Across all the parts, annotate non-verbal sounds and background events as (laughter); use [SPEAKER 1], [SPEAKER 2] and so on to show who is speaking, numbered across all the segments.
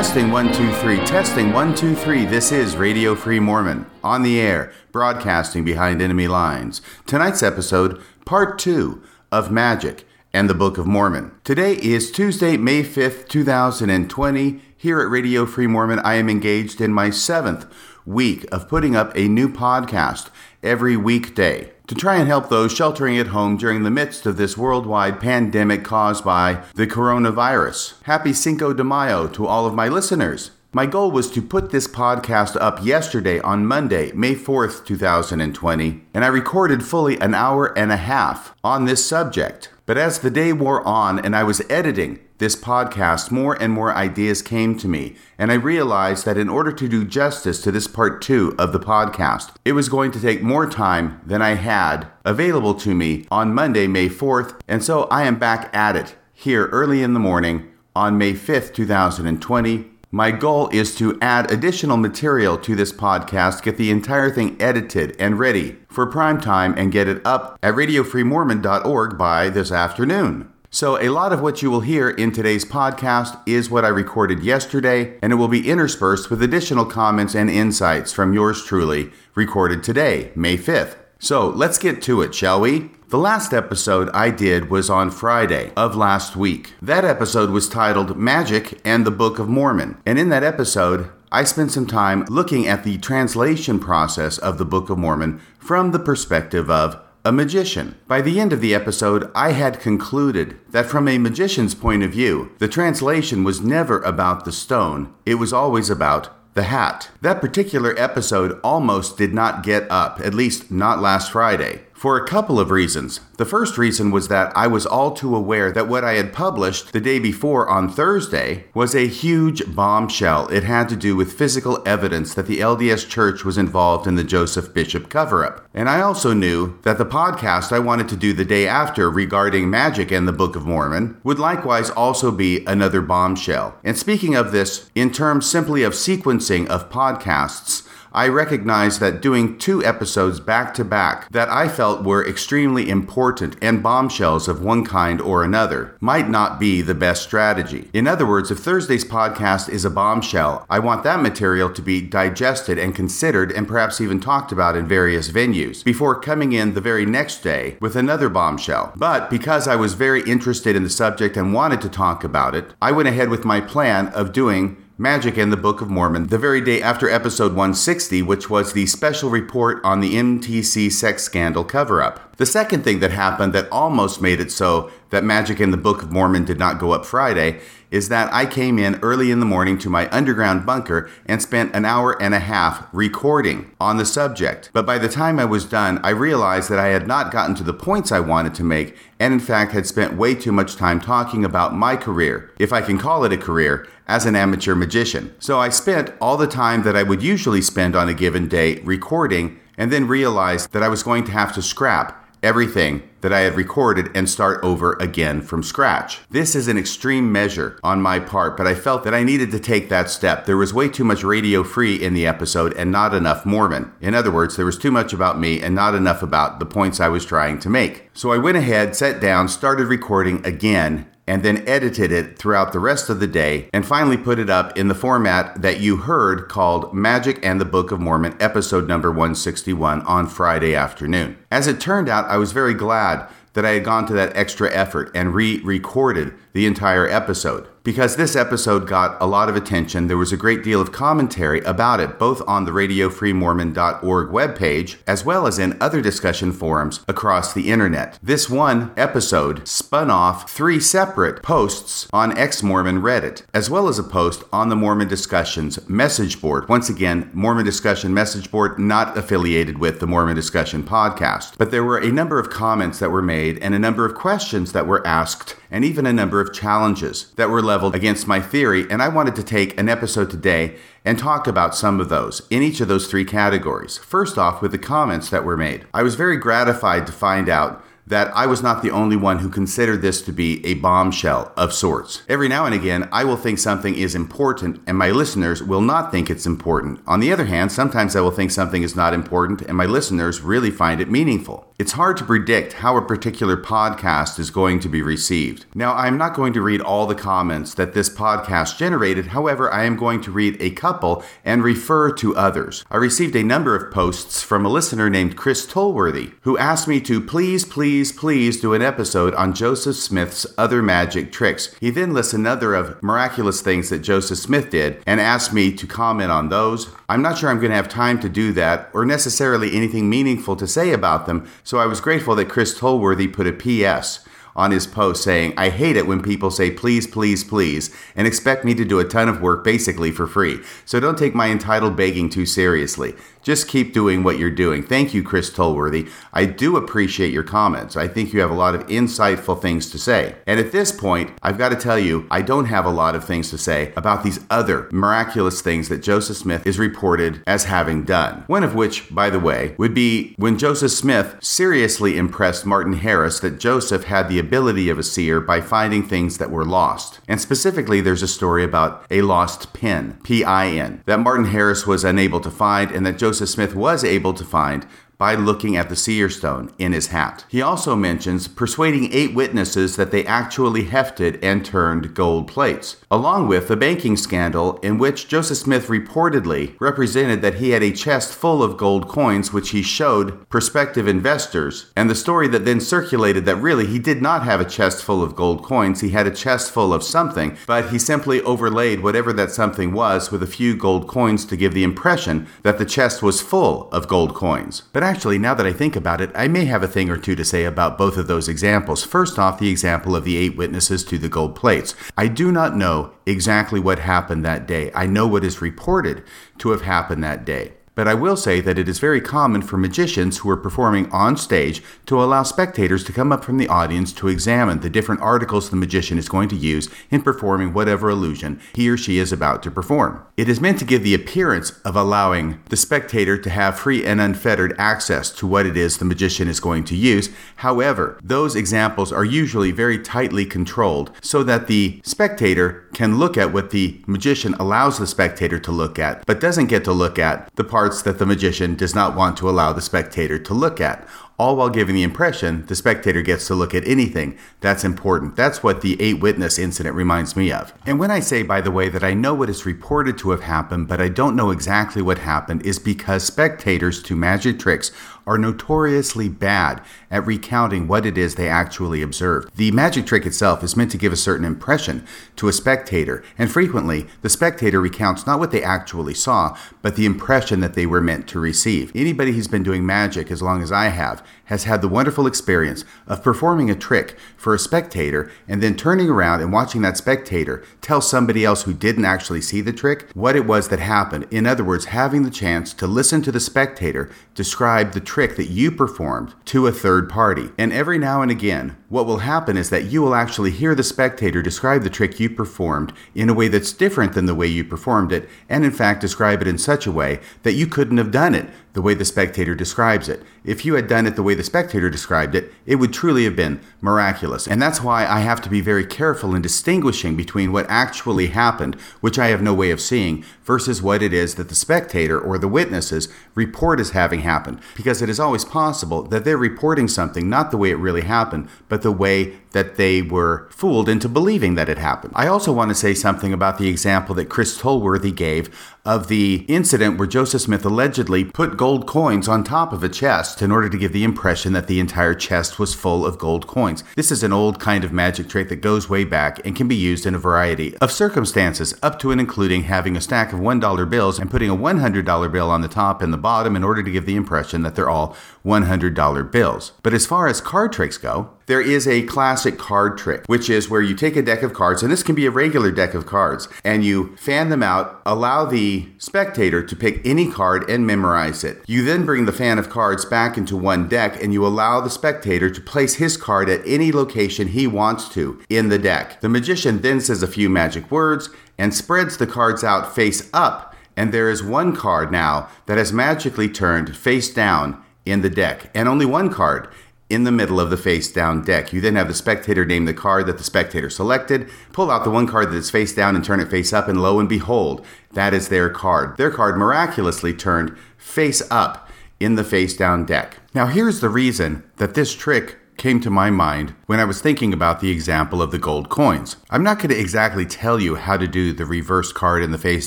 [SPEAKER 1] Testing one, two, three. Testing one, two, three. This is Radio Free Mormon on the air, broadcasting behind enemy lines. Tonight's episode, part two of Magic and the Book of Mormon. Today is Tuesday, May 5th, 2020. Here at Radio Free Mormon, I am engaged in my seventh week of putting up a new podcast every weekday to try and help those sheltering at home during the midst of this worldwide pandemic caused by the coronavirus. Happy Cinco de Mayo to all of my listeners. My goal was to put this podcast up yesterday on Monday, May 4th, 2020, and I recorded fully an hour and a half on this subject. But as the day wore on and I was editing this podcast, more and more ideas came to me, and I realized that in order to do justice to this part two of the podcast, it was going to take more time than I had available to me on Monday, May 4th, and so I am back at it here early in the morning on May 5th, 2020 my goal is to add additional material to this podcast, get the entire thing edited and ready for prime time, and get it up at radiofreemormon.org by this afternoon. So, a lot of what you will hear in today's podcast is what I recorded yesterday, and it will be interspersed with additional comments and insights from yours truly, recorded today, May 5th. So, let's get to it, shall we? The last episode I did was on Friday of last week. That episode was titled Magic and the Book of Mormon. And in that episode, I spent some time looking at the translation process of the Book of Mormon from the perspective of a magician. By the end of the episode, I had concluded that from a magician's point of view, the translation was never about the stone, it was always about the hat. That particular episode almost did not get up, at least not last Friday for a couple of reasons. The first reason was that I was all too aware that what I had published the day before on Thursday was a huge bombshell. It had to do with physical evidence that the LDS Church was involved in the Joseph Bishop cover up. And I also knew that the podcast I wanted to do the day after regarding magic and the Book of Mormon would likewise also be another bombshell. And speaking of this, in terms simply of sequencing of podcasts, I recognized that doing two episodes back to back that I felt were extremely important and bombshells of one kind or another might not be the best strategy. In other words, if Thursday's podcast is a bombshell, I want that material to be digested and considered and perhaps even talked about in various venues before coming in the very next day with another bombshell. But because I was very interested in the subject and wanted to talk about it, I went ahead with my plan of doing Magic and the Book of Mormon the very day after episode 160, which was the special report on the MTC sex scandal cover up. The second thing that happened that almost made it so that Magic and the Book of Mormon did not go up Friday is that I came in early in the morning to my underground bunker and spent an hour and a half recording on the subject. But by the time I was done, I realized that I had not gotten to the points I wanted to make, and in fact had spent way too much time talking about my career, if I can call it a career, as an amateur magician. So I spent all the time that I would usually spend on a given day recording, and then realized that I was going to have to scrap everything that I had recorded and start over again from scratch. This is an extreme measure on my part, but I felt that I needed to take that step. There was way too much radio free in the episode and not enough Mormon. In other words, there was too much about me and not enough about the points I was trying to make. So I went ahead, sat down, started recording again, and then edited it throughout the rest of the day and finally put it up in the format that you heard called Magic and the Book of Mormon, episode number 161 on Friday afternoon. As it turned out, I was very glad that I had gone to that extra effort and re recorded the entire episode. Because this episode got a lot of attention, there was a great deal of commentary about it, both on the radiofreemormon.org webpage, as well as in other discussion forums across the internet. This one episode spun off three separate posts on ex Mormon Reddit, as well as a post on the Mormon Discussions message board. Once again, Mormon Discussion message board not affiliated with the Mormon Discussion podcast. But there were a number of comments that were made and a number of questions that were asked and even a number of challenges that were leveled against my theory, and I wanted to take an episode today and talk about some of those in each of those three categories. First off, with the comments that were made. I was very gratified to find out that I was not the only one who considered this to be a bombshell of sorts. Every now and again, I will think something is important and my listeners will not think it's important. On the other hand, sometimes I will think something is not important and my listeners really find it meaningful. It's hard to predict how a particular podcast is going to be received. Now, I'm not going to read all the comments that this podcast generated, however, I am going to read a couple and refer to others. I received a number of posts from a listener named Chris Tolworthy, who asked me to please, please, please do an episode on Joseph Smith's other magic tricks. He then lists another of miraculous things that Joseph Smith did and asked me to comment on those. I'm not sure I'm going to have time to do that or necessarily anything meaningful to say about them, so I was grateful that Chris Tolworthy put a PS on his post saying, I hate it when people say please, please, please, and expect me to do a ton of work basically for free. So don't take my entitled begging too seriously. Just keep doing what you're doing. Thank you, Chris Tolworthy. I do appreciate your comments. I think you have a lot of insightful things to say. And at this point, I've got to tell you, I don't have a lot of things to say about these other miraculous things that Joseph Smith is reported as having done. One of which, by the way, would be when Joseph Smith seriously impressed Martin Harris that Joseph had the ability of a seer by finding things that were lost. And specifically, there's a story about a lost pin, P I N, that Martin Harris was unable to find and that Joseph Smith was able to find by looking at the seer stone in his hat. He also mentions persuading eight witnesses that they actually hefted and turned gold plates, along with the banking scandal in which Joseph Smith reportedly represented that he had a chest full of gold coins which he showed prospective investors, and the story that then circulated that really he did not have a chest full of gold coins, he had a chest full of something, but he simply overlaid whatever that something was with a few gold coins to give the impression that the chest was full of gold coins. But actually, now that I think about it, I may have a thing or two to say about both of those examples. First off, the example of the eight witnesses to the gold plates. I do not know exactly what happened that day. I know what is reported to have happened that day. But I will say that it is very common for magicians who are performing on stage to allow spectators to come up from the audience to examine the different articles the magician is going to use in performing whatever illusion he or she is about to perform. It is meant to give the appearance of allowing the spectator to have free and unfettered access to what it is the magician is going to use. However, those examples are usually very tightly controlled so that the spectator can look at what the magician allows the spectator to look at, but doesn't get to look at the parts parts that the magician does not want to allow the spectator to look at, all while giving the impression the spectator gets to look at anything that's important. That's what the eight witness incident reminds me of. And when I say, by the way, that I know what is reported to have happened, but I don't know exactly what happened, is because spectators to magic tricks are notoriously bad at recounting what it is they actually observed. The magic trick itself is meant to give a certain impression to a spectator, and frequently the spectator recounts not what they actually saw, but the impression that they were meant to receive. Anybody who's been doing magic as long as I have has had the wonderful experience of performing a trick for a spectator and then turning around and watching that spectator tell somebody else who didn't actually see the trick what it was that happened. In other words, having the chance to listen to the spectator describe the trick that you performed to a third party. And every now and again, what will happen is that you will actually hear the spectator describe the trick you performed in a way that's different than the way you performed it, and in fact describe it in such a way that you couldn't have done it the way the spectator describes it. If you had done it the way the spectator described it, it would truly have been miraculous. And that's why I have to be very careful in distinguishing between what actually happened, which I have no way of seeing, versus what it is that the spectator or the witnesses report as having happened. Because it is always possible that they're reporting something not the way it really happened, but the way that they were fooled into believing that it happened. I also want to say something about the example that Chris Tolworthy gave of the incident where Joseph Smith allegedly put gold coins on top of a chest in order to give the impression that the entire chest was full of gold coins. This is an old kind of magic trick that goes way back and can be used in a variety of circumstances, up to and including having a stack of $1 bills and putting a $100 bill on the top and the bottom in order to give the impression that they're all $100 bills. But as far as card tricks go, there is a classic card trick, which is where you take a deck of cards, and this can be a regular deck of cards, and you fan them out, allow the spectator to pick any card and memorize it. You then bring the fan of cards back into one deck, and you allow the spectator to place his card at any location he wants to in the deck. The magician then says a few magic words and spreads the cards out face up, and there is one card now that has magically turned face down in the deck, and only one card in the middle of the face down deck. You then have the spectator name the card that the spectator selected, pull out the one card that is face down and turn it face up, and lo and behold, that is their card. Their card miraculously turned face up in the face down deck. Now, here's the reason that this trick came to my mind when I was thinking about the example of the gold coins. I'm not going to exactly tell you how to do the reverse card in the face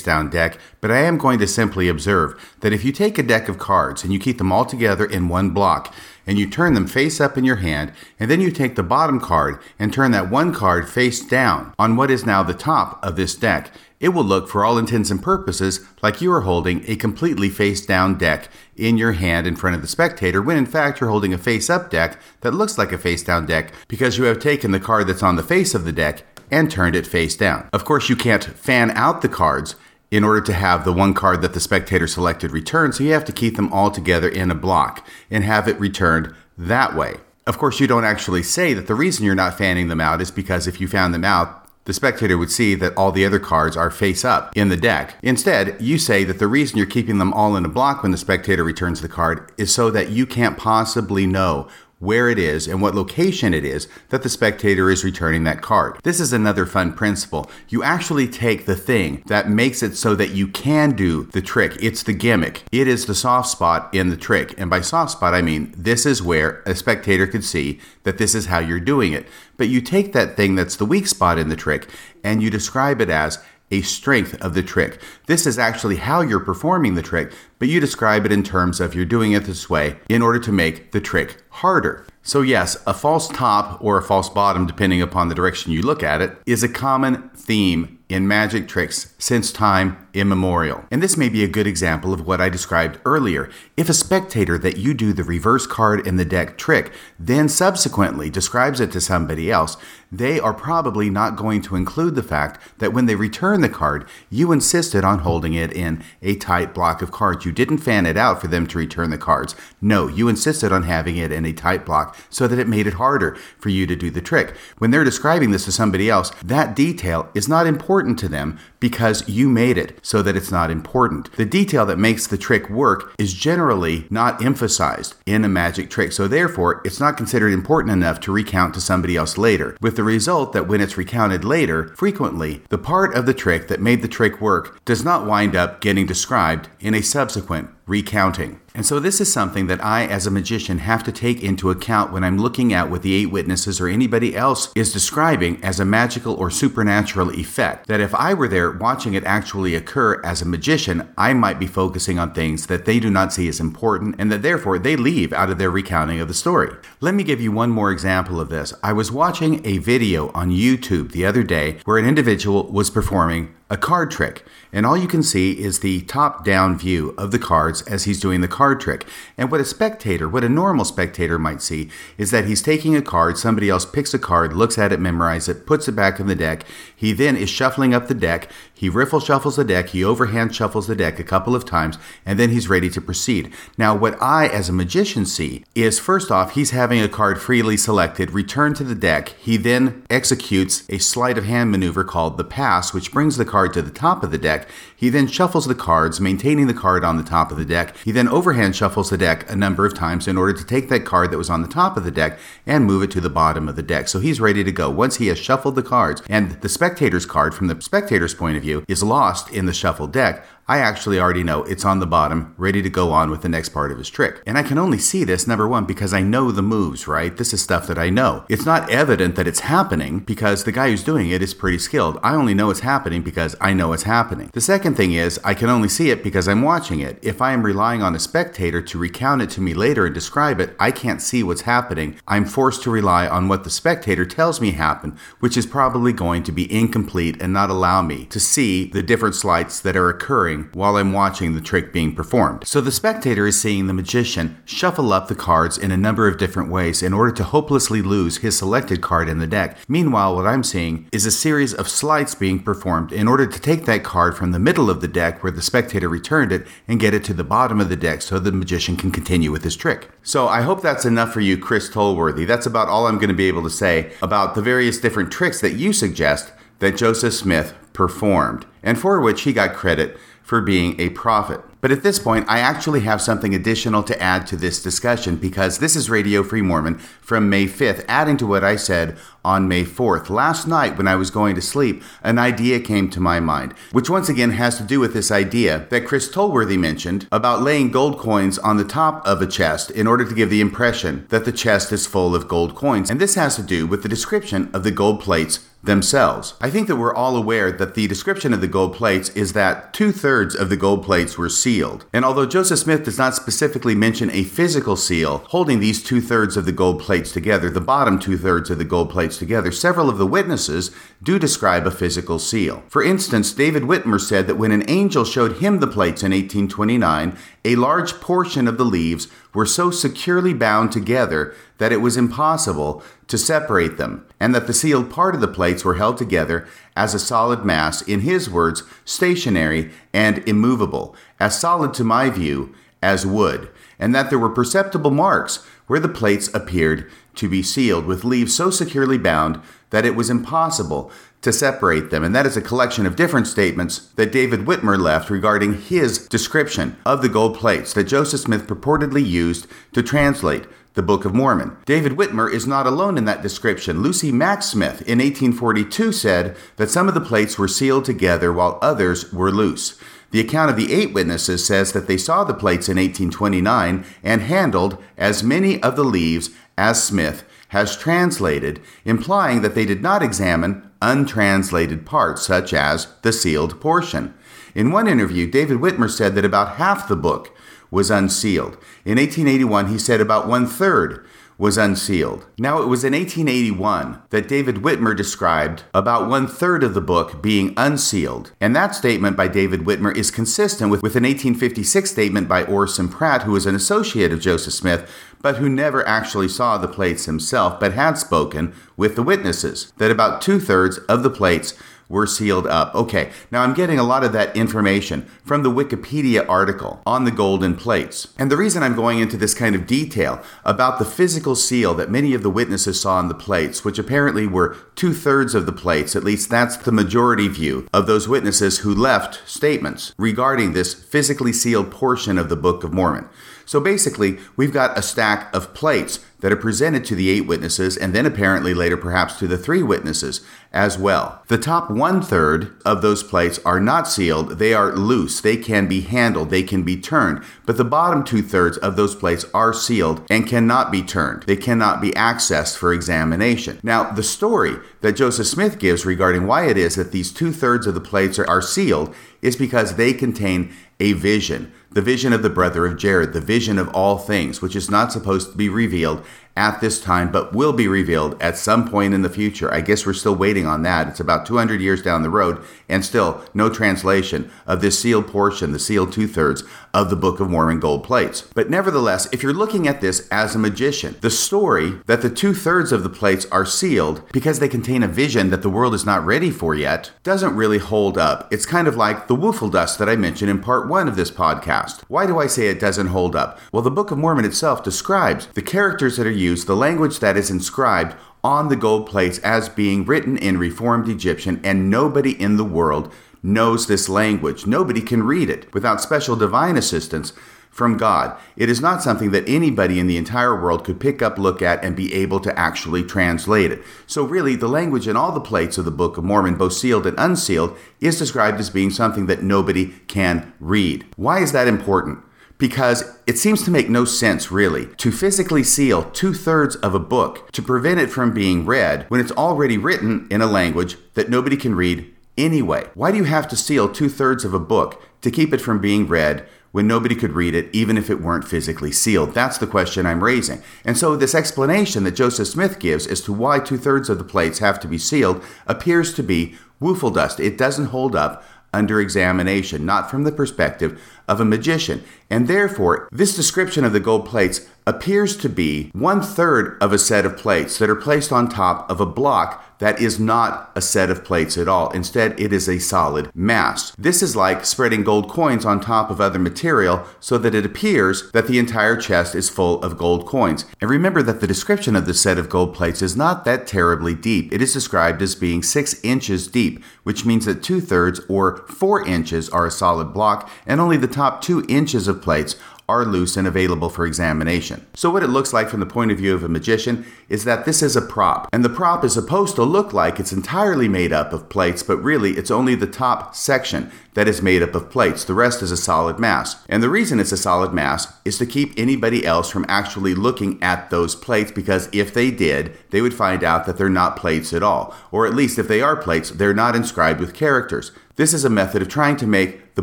[SPEAKER 1] down deck, but I am going to simply observe that if you take a deck of cards and you keep them all together in one block, and you turn them face up in your hand, and then you take the bottom card and turn that one card face down on what is now the top of this deck, it will look, for all intents and purposes, like you are holding a completely face down deck in your hand in front of the spectator, when in fact you're holding a face up deck that looks like a face down deck because you have taken the card that's on the face of the deck and turned it face down. Of course, you can't fan out the cards in order to have the one card that the spectator selected returned, so you have to keep them all together in a block and have it returned that way. Of course, you don't actually say that the reason you're not fanning them out is because if you fan them out, the spectator would see that all the other cards are face up in the deck. Instead, you say that the reason you're keeping them all in a block when the spectator returns the card is so that you can't possibly know where it is and what location it is that the spectator is returning that card. This is another fun principle. You actually take the thing that makes it so that you can do the trick. It's the gimmick. It is the soft spot in the trick. And by soft spot, I mean this is where a spectator could see that this is how you're doing it. But you take that thing that's the weak spot in the trick and you describe it as a strength of the trick. This is actually how you're performing the trick, but you describe it in terms of you're doing it this way in order to make the trick harder. So, yes, a false top or a false bottom, depending upon the direction you look at it, is a common theme in magic tricks since time immemorial. And this may be a good example of what I described earlier. If a spectator that you do the reverse card in the deck trick then subsequently describes it to somebody else, they are probably not going to include the fact that when they return the card, you insisted on holding it in a tight block of cards. You didn't fan it out for them to return the cards. No, you insisted on having it in a tight block so that it made it harder for you to do the trick. When they're describing this to somebody else, that detail is not important to them because you made it so that it's not important. The detail that makes the trick work is generally not emphasized in a magic trick, so therefore it's not considered important enough to recount to somebody else later, with the result that when it's recounted later, frequently the part of the trick that made the trick work does not wind up getting described in a subsequent recounting. And so, this is something that I, as a magician, have to take into account when I'm looking at what the eight witnesses or anybody else is describing as a magical or supernatural effect. That if I were there watching it actually occur as a magician, I might be focusing on things that they do not see as important and that therefore they leave out of their recounting of the story. Let me give you one more example of this. I was watching a video on YouTube the other day where an individual was performing a card trick. And all you can see is the top down view of the cards as he's doing the card trick. And what a spectator, what a normal spectator might see, is that he's taking a card, somebody else picks a card, looks at it, memorizes it, puts it back in the deck. He then is shuffling up the deck. He riffle shuffles the deck, he overhand shuffles the deck a couple of times, and then he's ready to proceed. Now, what I, as a magician, see is first off, he's having a card freely selected, returned to the deck. He then executes a sleight of hand maneuver called the pass, which brings the card to the top of the deck. He then shuffles the cards, maintaining the card on the top of the deck. He then overhand shuffles the deck a number of times in order to take that card that was on the top of the deck and move it to the bottom of the deck. So he's ready to go. Once he has shuffled the cards, and the spectator's card, from the spectator's point of view, is lost in the shuffled deck, I actually already know it's on the bottom, ready to go on with the next part of his trick. And I can only see this, number one, because I know the moves, right? This is stuff that I know. It's not evident that it's happening because the guy who's doing it is pretty skilled. I only know it's happening because I know it's happening. The second thing is, I can only see it because I'm watching it. If I am relying on a spectator to recount it to me later and describe it, I can't see what's happening. I'm forced to rely on what the spectator tells me happened, which is probably going to be incomplete and not allow me to see the different sleights that are occurring while I'm watching the trick being performed. So the spectator is seeing the magician shuffle up the cards in a number of different ways in order to hopelessly lose his selected card in the deck. Meanwhile, what I'm seeing is a series of sleights being performed in order to take that card from the middle of the deck where the spectator returned it and get it to the bottom of the deck so the magician can continue with his trick. So I hope that's enough for you, Chris Tolworthy. That's about all I'm going to be able to say about the various different tricks that you suggest that Joseph Smith performed, and for which he got credit for being a prophet. But at this point, I actually have something additional to add to this discussion because this is Radio Free Mormon from May 5th, adding to what I said on May 4th. Last night, when I was going to sleep, an idea came to my mind, which once again has to do with this idea that Chris Tolworthy mentioned about laying gold coins on the top of a chest in order to give the impression that the chest is full of gold coins. And this has to do with the description of the gold plates themselves. I think that we're all aware that the description of the gold plates is that two thirds of the gold plates were sealed. And although Joseph Smith does not specifically mention a physical seal holding these two thirds of the gold plates together, the bottom two thirds of the gold plates together, several of the witnesses do describe a physical seal. For instance, David Whitmer said that when an angel showed him the plates in 1829, a large portion of the leaves were so securely bound together that it was impossible to separate them, and that the sealed part of the plates were held together as a solid mass, in his words, stationary and immovable, as solid to my view as wood, and that there were perceptible marks where the plates appeared to be sealed with leaves so securely bound that it was impossible to separate them. And that is a collection of different statements that David Whitmer left regarding his description of the gold plates that Joseph Smith purportedly used to translate the Book of Mormon. David Whitmer is not alone in that description. Lucy Mack Smith in 1842 said that some of the plates were sealed together while others were loose. The account of the eight witnesses says that they saw the plates in 1829 and handled as many of the leaves as Smith has translated, implying that they did not examine untranslated parts, such as the sealed portion. In one interview, David Whitmer said that about half the book was unsealed. In 1881, he said about one third was unsealed. Now, it was in 1881 that David Whitmer described about one third of the book being unsealed. And that statement by David Whitmer is consistent with, with an 1856 statement by Orson Pratt, who was an associate of Joseph Smith, but who never actually saw the plates himself, but had spoken with the witnesses, that about two thirds of the plates were sealed up. Okay, now I'm getting a lot of that information from the Wikipedia article on the golden plates. And the reason I'm going into this kind of detail about the physical seal that many of the witnesses saw on the plates, which apparently were two thirds of the plates, at least that's the majority view of those witnesses who left statements regarding this physically sealed portion of the Book of Mormon. So basically, we've got a stack of plates that are presented to the eight witnesses and then apparently later perhaps to the three witnesses as well. The top one third of those plates are not sealed, they are loose, they can be handled, they can be turned, but the bottom two thirds of those plates are sealed and cannot be turned. They cannot be accessed for examination. Now, the story that Joseph Smith gives regarding why it is that these two thirds of the plates are, sealed is because they contain a vision the vision of the brother of Jared, the vision of all things, which is not supposed to be revealed at this time, but will be revealed at some point in the future. I guess we're still waiting on that. It's about 200 years down the road, and still no translation of this sealed portion, the sealed two thirds of the Book of Mormon gold plates. But nevertheless, if you're looking at this as a magician, the story that the two thirds of the plates are sealed because they contain a vision that the world is not ready for yet doesn't really hold up. It's kind of like the woofle dust that I mentioned in part one of this podcast. Why do I say it doesn't hold up? Well, the Book of Mormon itself describes the characters that are the language that is inscribed on the gold plates as being written in Reformed Egyptian, and nobody in the world knows this language. Nobody can read it without special divine assistance from God. It is not something that anybody in the entire world could pick up, look at, and be able to actually translate it. So, really, the language in all the plates of the Book of Mormon, both sealed and unsealed, is described as being something that nobody can read. Why is that important? Because it seems to make no sense, really, to physically seal two thirds of a book to prevent it from being read when it's already written in a language that nobody can read anyway. Why do you have to seal two thirds of a book to keep it from being read when nobody could read it, even if it weren't physically sealed? That's the question I'm raising. And so, this explanation that Joseph Smith gives as to why two thirds of the plates have to be sealed appears to be woofle dust. It doesn't hold up under examination, not from the perspective of a magician. And therefore, this description of the gold plates appears to be one third of a set of plates that are placed on top of a block that is not a set of plates at all. Instead, it is a solid mass. This is like spreading gold coins on top of other material so that it appears that the entire chest is full of gold coins. And remember that the description of the set of gold plates is not that terribly deep. It is described as being six inches deep, which means that two thirds or four inches are a solid block, and only the top two inches of plates are loose and available for examination. So, what it looks like from the point of view of a magician is that this is a prop, and the prop is supposed to look like it's entirely made up of plates, but really it's only the top section that is made up of plates. The rest is a solid mass. And the reason it's a solid mass is to keep anybody else from actually looking at those plates because if they did, they would find out that they're not plates at all. Or at least if they are plates, they're not inscribed with characters. This is a method of trying to make the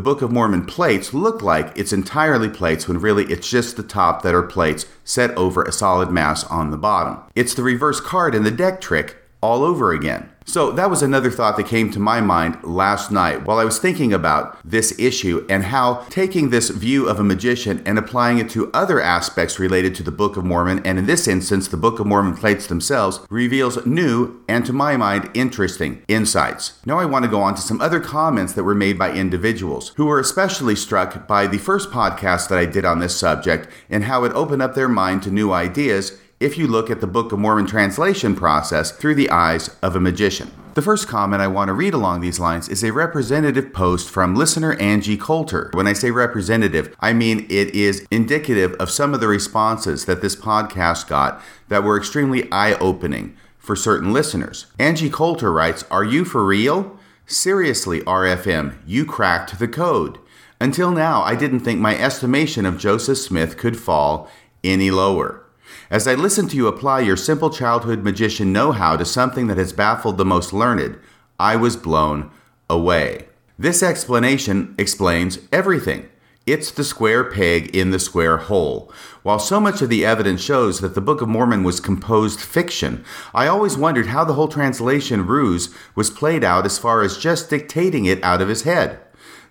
[SPEAKER 1] Book of Mormon plates look like it's entirely plates when really it's just the top that are plates set over a solid mass on the bottom. It's the reverse card in the deck trick all over again. So that was another thought that came to my mind last night while I was thinking about this issue and how taking this view of a magician and applying it to other aspects related to the Book of Mormon, and in this instance, the Book of Mormon plates themselves, reveals new and to my mind interesting insights. Now I want to go on to some other comments that were made by individuals who were especially struck by the first podcast that I did on this subject and how it opened up their mind to new ideas if you look at the Book of Mormon translation process through the eyes of a magician. The first comment I want to read along these lines is a representative post from listener Angie Coulter. When I say representative, I mean it is indicative of some of the responses that this podcast got that were extremely eye opening for certain listeners. Angie Coulter writes Are you for real? Seriously, RFM, you cracked the code. Until now, I didn't think my estimation of Joseph Smith could fall any lower. As I listen to you apply your simple childhood magician know how to something that has baffled the most learned, I was blown away. This explanation explains everything. It's the square peg in the square hole. While so much of the evidence shows that the Book of Mormon was composed fiction, I always wondered how the whole translation ruse was played out as far as just dictating it out of his head.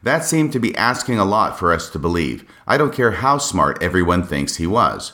[SPEAKER 1] That seemed to be asking a lot for us to believe. I don't care how smart everyone thinks he was.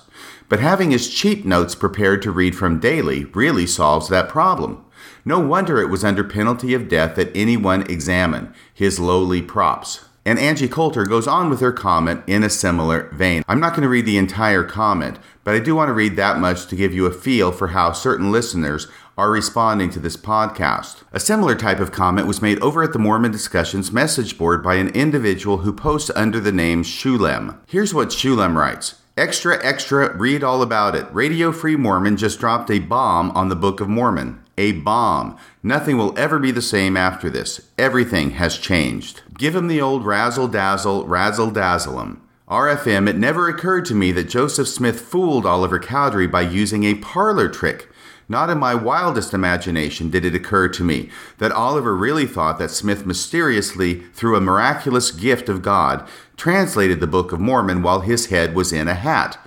[SPEAKER 1] But having his cheat notes prepared to read from daily really solves that problem. No wonder it was under penalty of death that anyone examine his lowly props. And Angie Coulter goes on with her comment in a similar vein. I'm not going to read the entire comment, but I do want to read that much to give you a feel for how certain listeners are responding to this podcast. A similar type of comment was made over at the Mormon Discussions message board by an individual who posts under the name Shulem. Here's what Shulem writes Extra, extra, read all about it. Radio Free Mormon just dropped a bomb on the Book of Mormon. A bomb. Nothing will ever be the same after this. Everything has changed. Give him the old razzle dazzle, razzle dazzle him. RFM, it never occurred to me that Joseph Smith fooled Oliver Cowdery by using a parlor trick. Not in my wildest imagination did it occur to me that Oliver really thought that Smith mysteriously, through a miraculous gift of God, translated the Book of Mormon while his head was in a hat.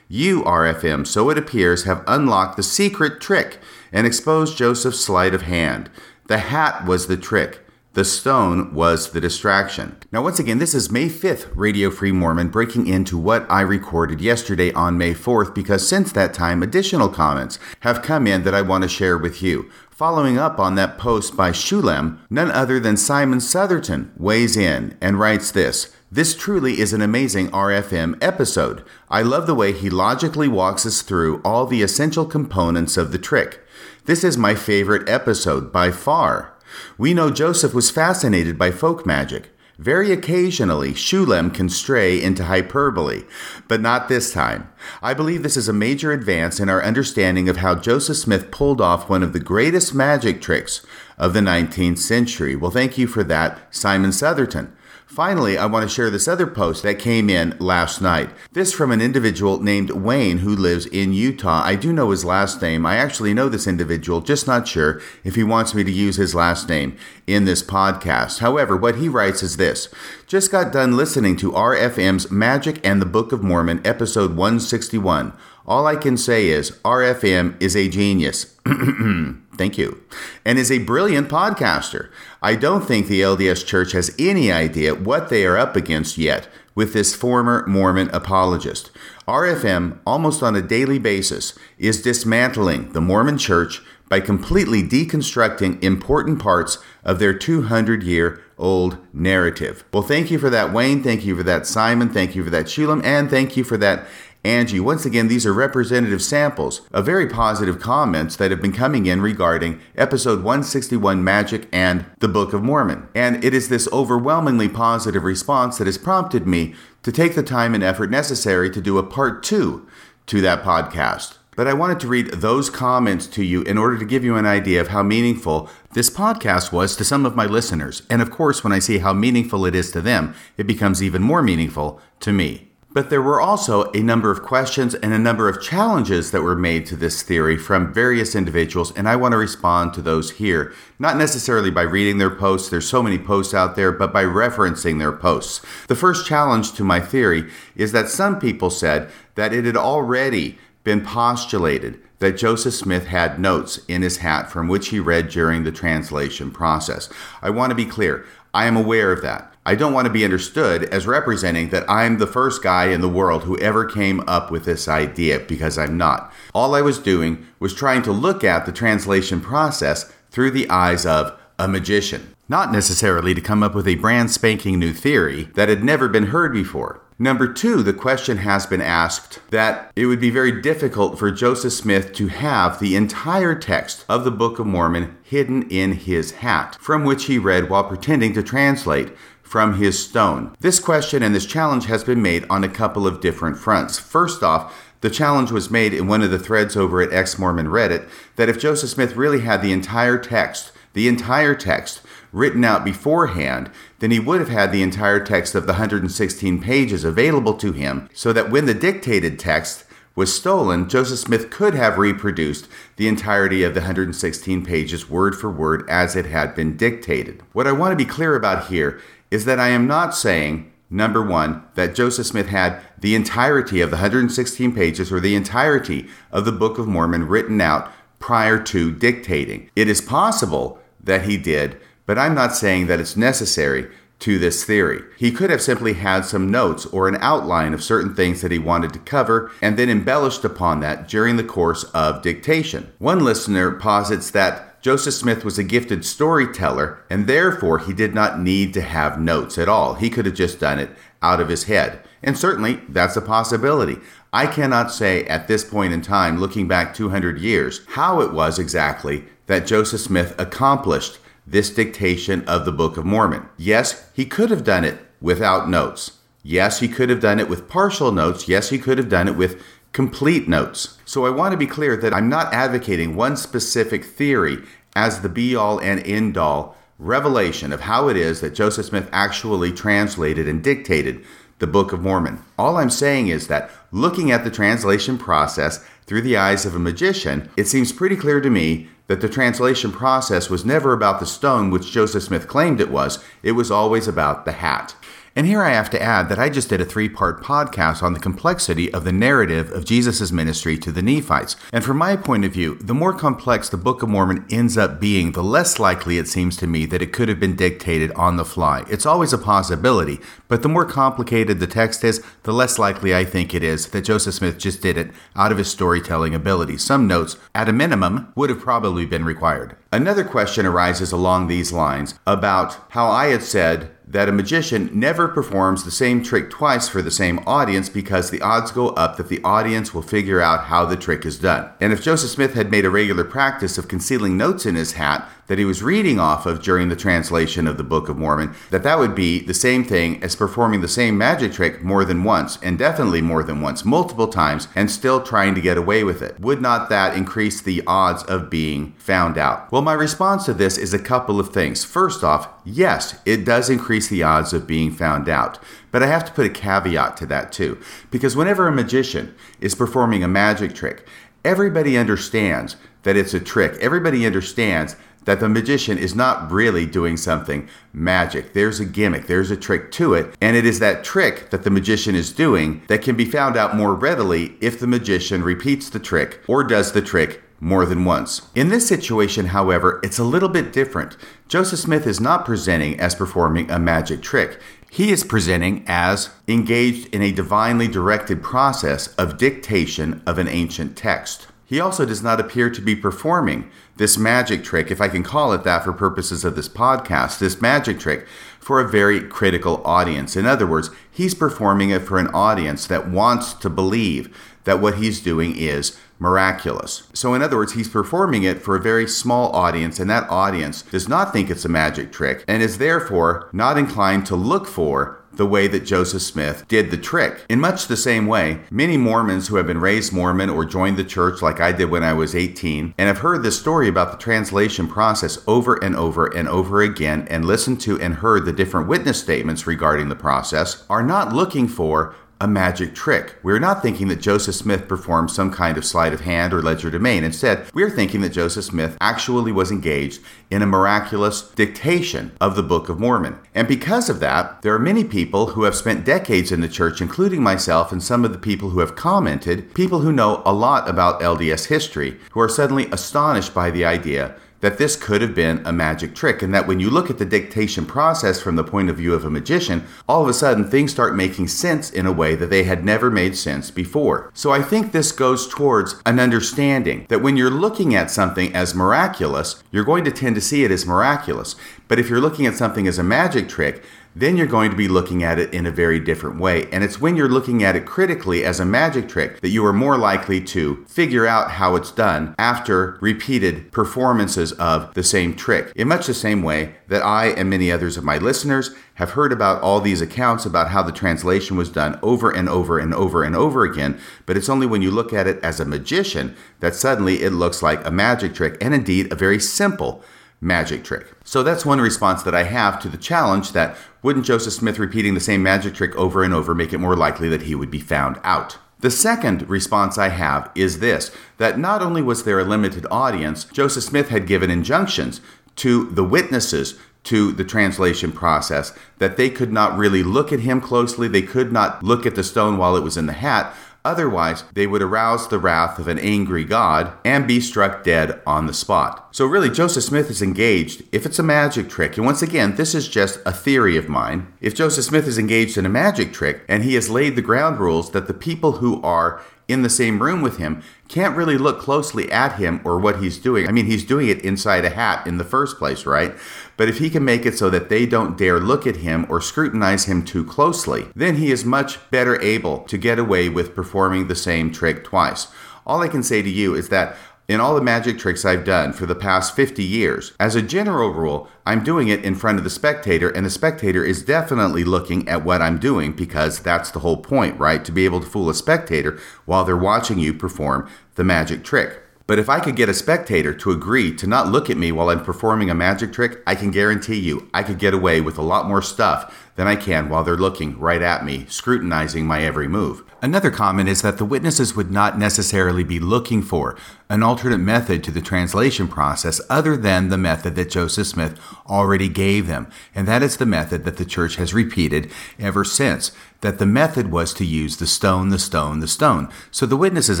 [SPEAKER 1] You, RFM, so it appears, have unlocked the secret trick and exposed Joseph's sleight of hand. The hat was the trick. The stone was the distraction. Now, once again, this is May 5th, Radio Free Mormon, breaking into what I recorded yesterday on May 4th, because since that time, additional comments have come in that I want to share with you. Following up on that post by Shulem, none other than Simon Southerton weighs in and writes this. This truly is an amazing RFM episode. I love the way he logically walks us through all the essential components of the trick. This is my favorite episode by far. We know Joseph was fascinated by folk magic. Very occasionally, Shulem can stray into hyperbole, but not this time. I believe this is a major advance in our understanding of how Joseph Smith pulled off one of the greatest magic tricks of the 19th century. Well, thank you for that, Simon Southerton. Finally, I want to share this other post that came in last night. This from an individual named Wayne who lives in Utah. I do know his last name. I actually know this individual, just not sure if he wants me to use his last name in this podcast. However, what he writes is this Just got done listening to RFM's Magic and the Book of Mormon, episode 161. All I can say is RFM is a genius. (clears throat) Thank you. And is a brilliant podcaster. I don't think the LDS Church has any idea what they are up against yet with this former Mormon apologist. RFM, almost on a daily basis, is dismantling the Mormon Church by completely deconstructing important parts of their 200 year old narrative. Well, thank you for that, Wayne. Thank you for that, Simon. Thank you for that, Shulem. And thank you for that, Angie. Once again, these are representative samples of very positive comments that have been coming in regarding episode 161 Magic and the Book of Mormon. And it is this overwhelmingly positive response that has prompted me to take the time and effort necessary to do a part two to that podcast. But I wanted to read those comments to you in order to give you an idea of how meaningful this podcast was to some of my listeners. And of course, when I see how meaningful it is to them, it becomes even more meaningful to me. But there were also a number of questions and a number of challenges that were made to this theory from various individuals, and I want to respond to those here. Not necessarily by reading their posts, there's so many posts out there, but by referencing their posts. The first challenge to my theory is that some people said that it had already been postulated that Joseph Smith had notes in his hat from which he read during the translation process. I want to be clear. I am aware of that. I don't want to be understood as representing that I'm the first guy in the world who ever came up with this idea because I'm not. All I was doing was trying to look at the translation process through the eyes of a magician, not necessarily to come up with a brand spanking new theory that had never been heard before. Number two, the question has been asked that it would be very difficult for Joseph Smith to have the entire text of the Book of Mormon hidden in his hat, from which he read while pretending to translate from his stone. This question and this challenge has been made on a couple of different fronts. First off, the challenge was made in one of the threads over at Ex Mormon Reddit that if Joseph Smith really had the entire text, the entire text, written out beforehand, then he would have had the entire text of the 116 pages available to him so that when the dictated text was stolen, Joseph Smith could have reproduced the entirety of the 116 pages word for word as it had been dictated. What I want to be clear about here is that I am not saying, number one, that Joseph Smith had the entirety of the 116 pages or the entirety of the Book of Mormon written out prior to dictating. It is possible that he did, but I'm not saying that it's necessary to this theory. He could have simply had some notes or an outline of certain things that he wanted to cover and then embellished upon that during the course of dictation. One listener posits that Joseph Smith was a gifted storyteller and therefore he did not need to have notes at all. He could have just done it out of his head. And certainly that's a possibility. I cannot say at this point in time, looking back 200 years, how it was exactly that Joseph Smith accomplished this dictation of the Book of Mormon. Yes, he could have done it without notes. Yes, he could have done it with partial notes. Yes, he could have done it with complete notes. So I want to be clear that I'm not advocating one specific theory as the be all and end all revelation of how it is that Joseph Smith actually translated and dictated the Book of Mormon. All I'm saying is that looking at the translation process through the eyes of a magician, it seems pretty clear to me that the translation process was never about the stone which Joseph Smith claimed it was, it was always about the hat. And here I have to add that I just did a three part podcast on the complexity of the narrative of Jesus' ministry to the Nephites. And from my point of view, the more complex the Book of Mormon ends up being, the less likely it seems to me that it could have been dictated on the fly. It's always a possibility, but the more complicated the text is, the less likely I think it is that Joseph Smith just did it out of his storytelling ability. Some notes, at a minimum, would have probably been required. Another question arises along these lines about how I had said that a magician never performs the same trick twice for the same audience because the odds go up that the audience will figure out how the trick is done. And if Joseph Smith had made a regular practice of concealing notes in his hat that he was reading off of during the translation of the Book of Mormon, that that would be the same thing as performing the same magic trick more than once, and definitely more than once, multiple times, and still trying to get away with it. Would not that increase the odds of being found out? Well, my response to this is a couple of things. First off, yes, it does increase the odds of being found out. But I have to put a caveat to that too, because whenever a magician is performing a magic trick, everybody understands that it's a trick. Everybody understands that the magician is not really doing something magic. There's a gimmick, there's a trick to it, and it is that trick that the magician is doing that can be found out more readily if the magician repeats the trick or does the trick more than once. In this situation, however, it's a little bit different. Joseph Smith is not presenting as performing a magic trick. He is presenting as engaged in a divinely directed process of dictation of an ancient text. He also does not appear to be performing this magic trick, if I can call it that for purposes of this podcast, this magic trick for a very critical audience. In other words, he's performing it for an audience that wants to believe that what he's doing is miraculous. So, in other words, he's performing it for a very small audience, and that audience does not think it's a magic trick and is therefore not inclined to look for the way that Joseph Smith did the trick. In much the same way, many Mormons who have been raised Mormon or joined the church like I did when I was 18 and have heard this story about the translation process over and over and over again and listened to and heard the different witness statements regarding the process are not looking for a magic trick. We're not thinking that Joseph Smith performed some kind of sleight of hand or legerdemain. Instead, we're thinking that Joseph Smith actually was engaged in a miraculous dictation of the Book of Mormon. And because of that, there are many people who have spent decades in the church, including myself and some of the people who have commented, people who know a lot about LDS history, who are suddenly astonished by the idea that this could have been a magic trick, and that when you look at the dictation process from the point of view of a magician, all of a sudden things start making sense in a way that they had never made sense before. So I think this goes towards an understanding that when you're looking at something as miraculous, you're going to tend to see it as miraculous. But if you're looking at something as a magic trick, then you're going to be looking at it in a very different way. And it's when you're looking at it critically as a magic trick that you are more likely to figure out how it's done after repeated performances of the same trick. In much the same way that I and many others of my listeners have heard about all these accounts about how the translation was done over and over and over and over again, but it's only when you look at it as a magician that suddenly it looks like a magic trick and indeed a very simple magic trick. So that's one response that I have to the challenge that wouldn't Joseph Smith repeating the same magic trick over and over make it more likely that he would be found out? The second response I have is this that not only was there a limited audience, Joseph Smith had given injunctions to the witnesses to the translation process that they could not really look at him closely, they could not look at the stone while it was in the hat, Otherwise, they would arouse the wrath of an angry God and be struck dead on the spot. So, really, Joseph Smith is engaged if it's a magic trick. And once again, this is just a theory of mine. If Joseph Smith is engaged in a magic trick and he has laid the ground rules that the people who are in the same room with him can't really look closely at him or what he's doing. I mean, he's doing it inside a hat in the first place, right? But if he can make it so that they don't dare look at him or scrutinize him too closely, then he is much better able to get away with performing the same trick twice. All I can say to you is that in all the magic tricks I've done for the past 50 years, as a general rule, I'm doing it in front of the spectator, and the spectator is definitely looking at what I'm doing because that's the whole point, right? To be able to fool a spectator while they're watching you perform the magic trick. But if I could get a spectator to agree to not look at me while I'm performing a magic trick, I can guarantee you I could get away with a lot more stuff than I can while they're looking right at me, scrutinizing my every move. Another comment is that the witnesses would not necessarily be looking for an alternate method to the translation process other than the method that Joseph Smith already gave them, and that is the method that the church has repeated ever since. That the method was to use the stone, the stone, the stone. So the witnesses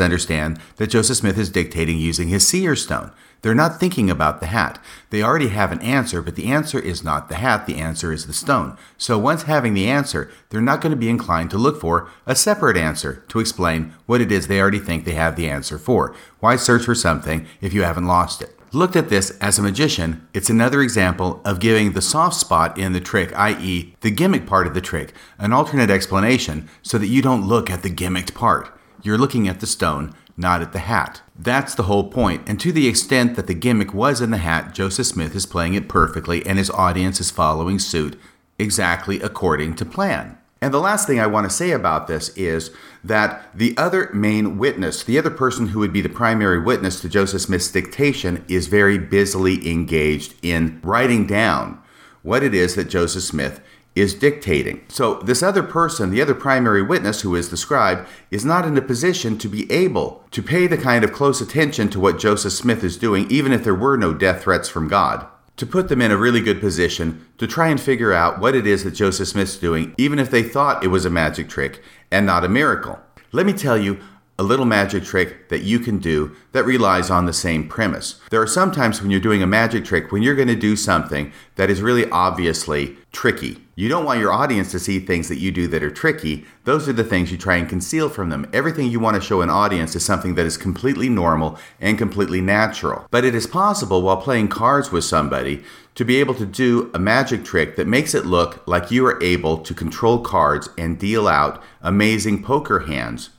[SPEAKER 1] understand that Joseph Smith is dictating using his seer stone. They're not thinking about the hat. They already have an answer, but the answer is not the hat, the answer is the stone. So once having the answer, they're not going to be inclined to look for a separate answer to explain what it is they already think they have the answer for. Why search for something if you haven't lost it? Looked at this as a magician, it's another example of giving the soft spot in the trick, i.e., the gimmick part of the trick, an alternate explanation so that you don't look at the gimmicked part. You're looking at the stone, not at the hat. That's the whole point, and to the extent that the gimmick was in the hat, Joseph Smith is playing it perfectly, and his audience is following suit exactly according to plan. And the last thing I want to say about this is that the other main witness, the other person who would be the primary witness to Joseph Smith's dictation, is very busily engaged in writing down what it is that Joseph Smith is dictating. So, this other person, the other primary witness, who is the scribe, is not in a position to be able to pay the kind of close attention to what Joseph Smith is doing, even if there were no death threats from God. To put them in a really good position to try and figure out what it is that Joseph Smith's doing, even if they thought it was a magic trick and not a miracle. Let me tell you, a little magic trick that you can do that relies on the same premise. There are some times when you're doing a magic trick when you're going to do something that is really obviously tricky. You don't want your audience to see things that you do that are tricky. Those are the things you try and conceal from them. Everything you want to show an audience is something that is completely normal and completely natural. But it is possible while playing cards with somebody to be able to do a magic trick that makes it look like you are able to control cards and deal out amazing poker hands,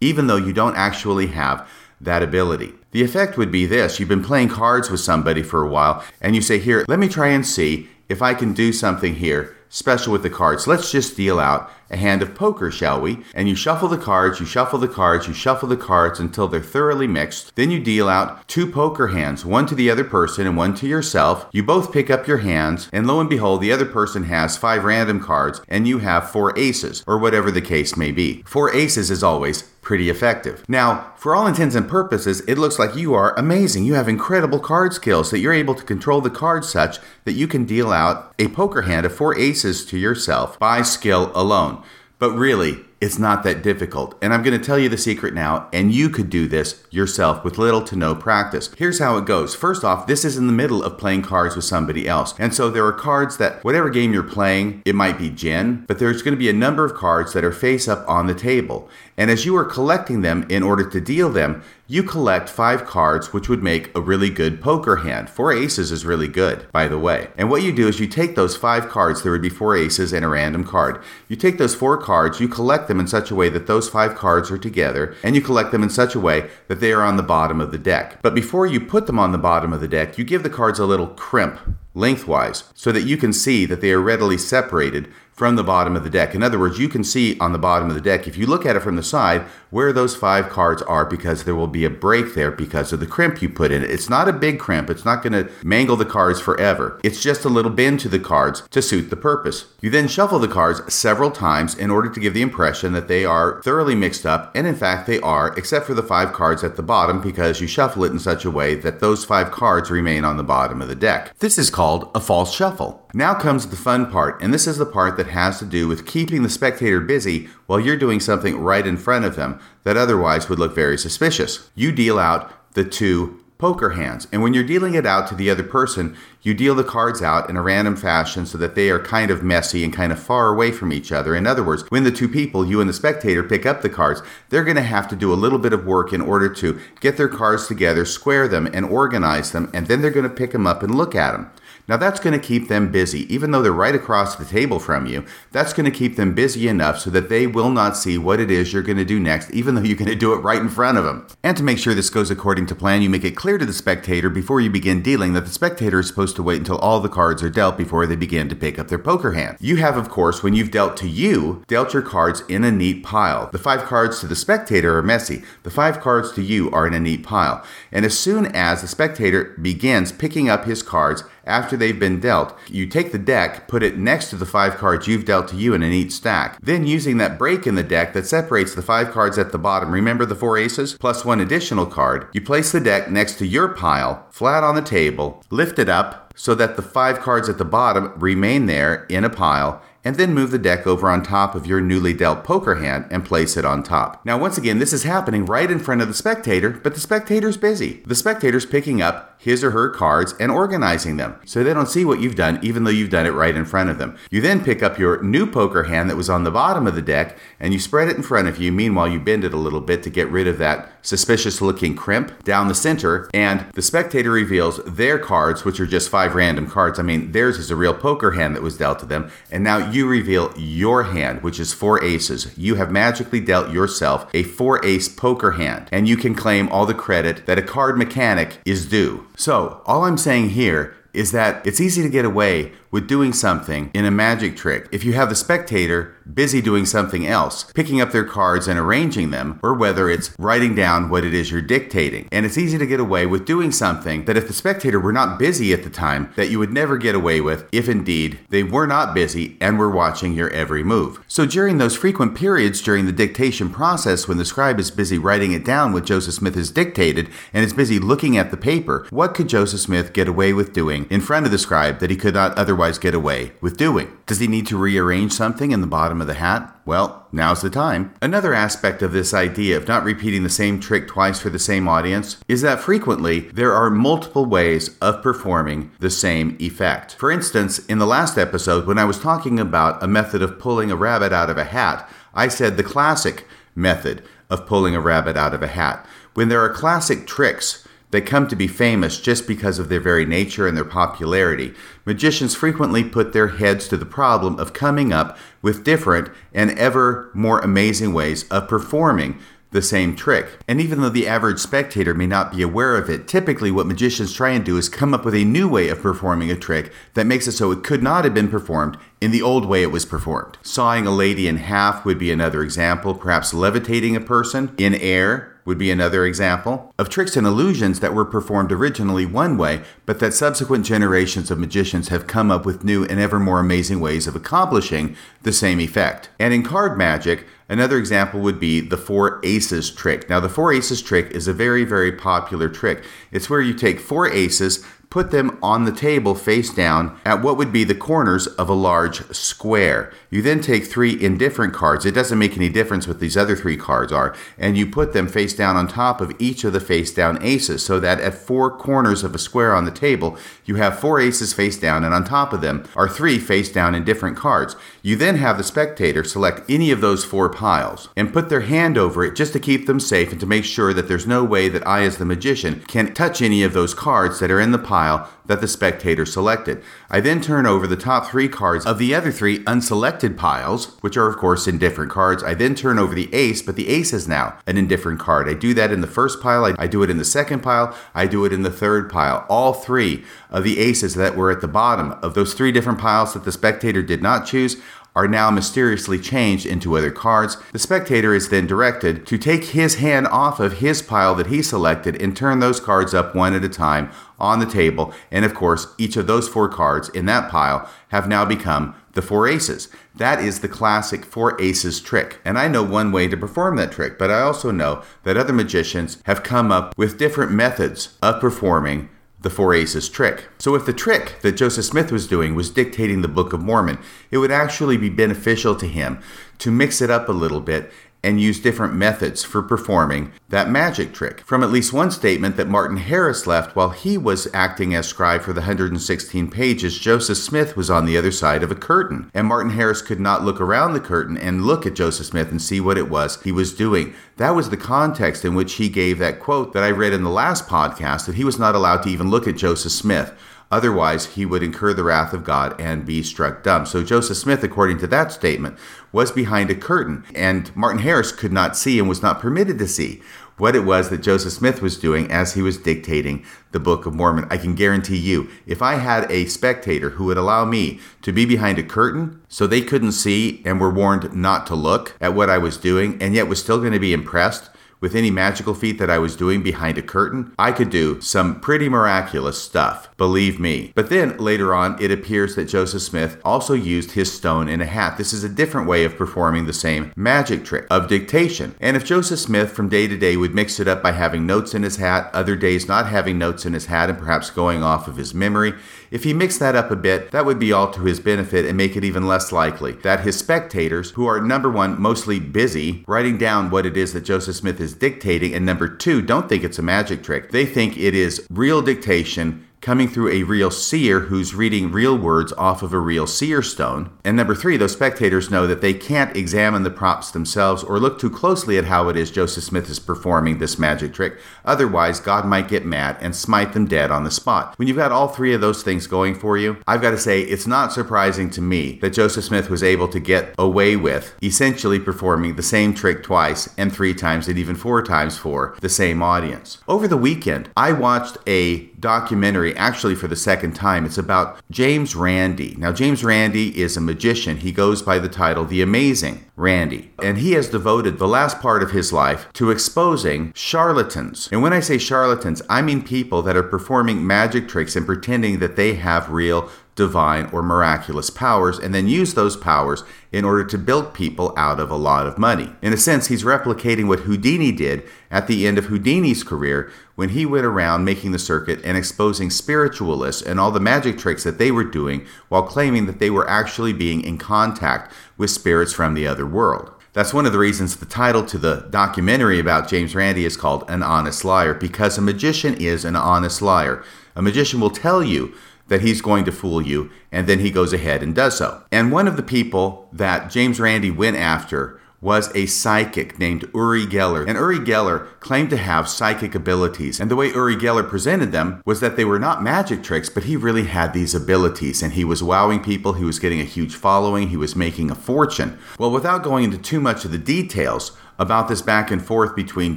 [SPEAKER 1] even though you don't actually have that ability. The effect would be this you've been playing cards with somebody for a while, and you say, Here, let me try and see if I can do something here special with the cards. Let's just deal out a hand of poker, shall we? And you shuffle the cards, you shuffle the cards, you shuffle the cards until they're thoroughly mixed. Then you deal out two poker hands, one to the other person and one to yourself. You both pick up your hands, and lo and behold, the other person has five random cards, and you have four aces, or whatever the case may be. Four aces is always pretty effective. Now, for all intents and purposes, it looks like you are amazing. You have incredible card skills that you're able to control the cards such that you can deal out a poker hand of four aces to yourself by skill alone. But really, it's not that difficult. And I'm going to tell you the secret now, and you could do this yourself with little to no practice. Here's how it goes. First off, this is in the middle of playing cards with somebody else. And so there are cards that, whatever game you're playing, it might be gin, but there's going to be a number of cards that are face up on the table. And as you are collecting them in order to deal them, you collect five cards, which would make a really good poker hand. Four aces is really good, by the way. And what you do is you take those five cards, there would be four aces and a random card. You take those four cards, you collect them in such a way that those five cards are together, and you collect them in such a way that they are on the bottom of the deck. But before you put them on the bottom of the deck, you give the cards a little crimp lengthwise so that you can see that they are readily separated from the bottom of the deck. In other words, you can see on the bottom of the deck, if you look at it from the side, where those five cards are because there will be a break there because of the crimp you put in it. It's not a big crimp, it's not going to mangle the cards forever. It's just a little bend to the cards to suit the purpose. You then shuffle the cards several times in order to give the impression that they are thoroughly mixed up, and in fact they are, except for the five cards at the bottom because you shuffle it in such a way that those five cards remain on the bottom of the deck. This is called a false shuffle. Now comes the fun part, and this is the part that has to do with keeping the spectator busy while you're doing something right in front of them that otherwise would look very suspicious. You deal out the two poker hands, and when you're dealing it out to the other person, you deal the cards out in a random fashion so that they are kind of messy and kind of far away from each other. In other words, when the two people, you and the spectator, pick up the cards, they're going to have to do a little bit of work in order to get their cards together, square them, and organize them, and then they're going to pick them up and look at them. Now, that's going to keep them busy. Even though they're right across the table from you, that's going to keep them busy enough so that they will not see what it is you're going to do next, even though you're going to do it right in front of them. And to make sure this goes according to plan, you make it clear to the spectator before you begin dealing that the spectator is supposed to wait until all the cards are dealt before they begin to pick up their poker hand. You have, of course, when you've dealt to you, dealt your cards in a neat pile. The five cards to the spectator are messy. The five cards to you are in a neat pile. And as soon as the spectator begins picking up his cards, after they've been dealt. You take the deck, put it next to the five cards you've dealt to you in a neat stack. Then, using that break in the deck that separates the five cards at the bottom, remember the four aces, plus one additional card, you place the deck next to your pile, flat on the table, lift it up so that the five cards at the bottom remain there in a pile and then move the deck over on top of your newly dealt poker hand and place it on top. Now, once again, this is happening right in front of the spectator, but the spectator's busy. The spectator's picking up his or her cards and organizing them so they don't see what you've done, even though you've done it right in front of them. You then pick up your new poker hand that was on the bottom of the deck and you spread it in front of you. Meanwhile, you bend it a little bit to get rid of that suspicious looking crimp down the center, and the spectator reveals their cards, which are just five random cards. I mean, theirs is a real poker hand that was dealt to them, and now you reveal your hand, which is four aces. You have magically dealt yourself a four ace poker hand, and you can claim all the credit that a card mechanic is due. So, all I'm saying here is that it's easy to get away with doing something in a magic trick if you have the spectator busy doing something else, picking up their cards and arranging them, or whether it's writing down what it is you're dictating. And it's easy to get away with doing something that if the spectator were not busy at the time, that you would never get away with if indeed they were not busy and were watching your every move. So during those frequent periods during the dictation process when the scribe is busy writing it down what Joseph Smith has dictated and is busy looking at the paper, what could Joseph Smith get away with doing in front of the scribe that he could not otherwise otherwise get away with doing. Does he need to rearrange something in the bottom of the hat? Well, now's the time. Another aspect of this idea of not repeating the same trick twice for the same audience is that frequently there are multiple ways of performing the same effect. For instance, in the last episode, when I was talking about a method of pulling a rabbit out of a hat, I said the classic method of pulling a rabbit out of a hat. When there are classic tricks, they come to be famous just because of their very nature and their popularity. Magicians frequently put their heads to the problem of coming up with different and ever more amazing ways of performing the same trick. And even though the average spectator may not be aware of it, typically what magicians try and do is come up with a new way of performing a trick that makes it so it could not have been performed in the old way it was performed. Sawing a lady in half would be another example, perhaps levitating a person in air would be another example of tricks and illusions that were performed originally one way, but that subsequent generations of magicians have come up with new and ever more amazing ways of accomplishing the same effect. And in card magic, Another example would be the four aces trick. Now, the four aces trick is a very, very popular trick. It's where you take four aces, put them on the table face down at what would be the corners of a large square. You then take three indifferent cards. It doesn't make any difference what these other three cards are. And you put them face down on top of each of the face down aces so that at four corners of a square on the table, you have four aces face down and on top of them are three face down indifferent cards. You then have the spectator select any of those four piles and put their hand over it just to keep them safe and to make sure that there's no way that I, as the magician, can touch any of those cards that are in the pile pile that the spectator selected. I then turn over the top three cards of the other three unselected piles, which are, of course, indifferent cards. I then turn over the ace, but the ace is now an indifferent card. I do that in the first pile, I, do it in the second pile, I do it in the third pile. All three of the aces that were at the bottom of those three different piles that the spectator did not choose are now mysteriously changed into other cards. The spectator is then directed to take his hand off of his pile that he selected and turn those cards up one at a time on the table. And of course, each of those four cards in that pile have now become the four aces. That is the classic four aces trick. And I know one way to perform that trick, but I also know that other magicians have come up with different methods of performing the Four Aces trick. So, if the trick that Joseph Smith was doing was dictating the Book of Mormon, it would actually be beneficial to him to mix it up a little bit and use different methods for performing that magic trick. From at least one statement that Martin Harris left while he was acting as scribe for the 116 pages, Joseph Smith was on the other side of a curtain, and Martin Harris could not look around the curtain and look at Joseph Smith and see what it was he was doing. That was the context in which he gave that quote that I read in the last podcast that he was not allowed to even look at Joseph Smith. Otherwise, he would incur the wrath of God and be struck dumb. So Joseph Smith, according to that statement, was behind a curtain, and Martin Harris could not see and was not permitted to see what it was that Joseph Smith was doing as he was dictating the Book of Mormon. I can guarantee you, if I had a spectator who would allow me to be behind a curtain so they couldn't see and were warned not to look at what I was doing and yet was still going to be impressed with any magical feat that I was doing behind a curtain, I could do some pretty miraculous stuff, believe me. But then later on, it appears that Joseph Smith also used his stone in a hat. This is a different way of performing the same magic trick of dictation. And if Joseph Smith from day to day would mix it up by having notes in his hat, other days not having notes in his hat and perhaps going off of his memory, if he mixed that up a bit, that would be all to his benefit and make it even less likely that his spectators, who are number one, mostly busy writing down what it is that Joseph Smith is dictating, and number two, don't think it's a magic trick. They think it is real dictation coming through a real seer who's reading real words off of a real seer stone. And number three, those spectators know that they can't examine the props themselves or look too closely at how it is Joseph Smith is performing this magic trick. Otherwise, God might get mad and smite them dead on the spot. When you've got all three of those things going for you, I've got to say it's not surprising to me that Joseph Smith was able to get away with essentially performing the same trick twice and three times and even four times for the same audience. Over the weekend, I watched a documentary actually for the second time. It's about James Randi. Now, James Randi is a magician. He goes by the title The Amazing Randi. And he has devoted the last part of his life to exposing charlatans. And when I say charlatans, I mean people that are performing magic tricks and pretending that they have real divine or miraculous powers and then use those powers in order to build people out of a lot of money. In a sense, he's replicating what Houdini did at the end of Houdini's career when he went around making the circuit and exposing spiritualists and all the magic tricks that they were doing while claiming that they were actually being in contact with spirits from the other world. That's one of the reasons the title to the documentary about James Randi is called An Honest Liar, because a magician is an honest liar. A magician will tell you that he's going to fool you, and then he goes ahead and does so. And one of the people that James Randi went after was a psychic named Uri Geller. And Uri Geller claimed to have psychic abilities. And the way Uri Geller presented them was that they were not magic tricks, but he really had these abilities. And he was wowing people, he was getting a huge following, he was making a fortune. Well, without going into too much of the details, about this back and forth between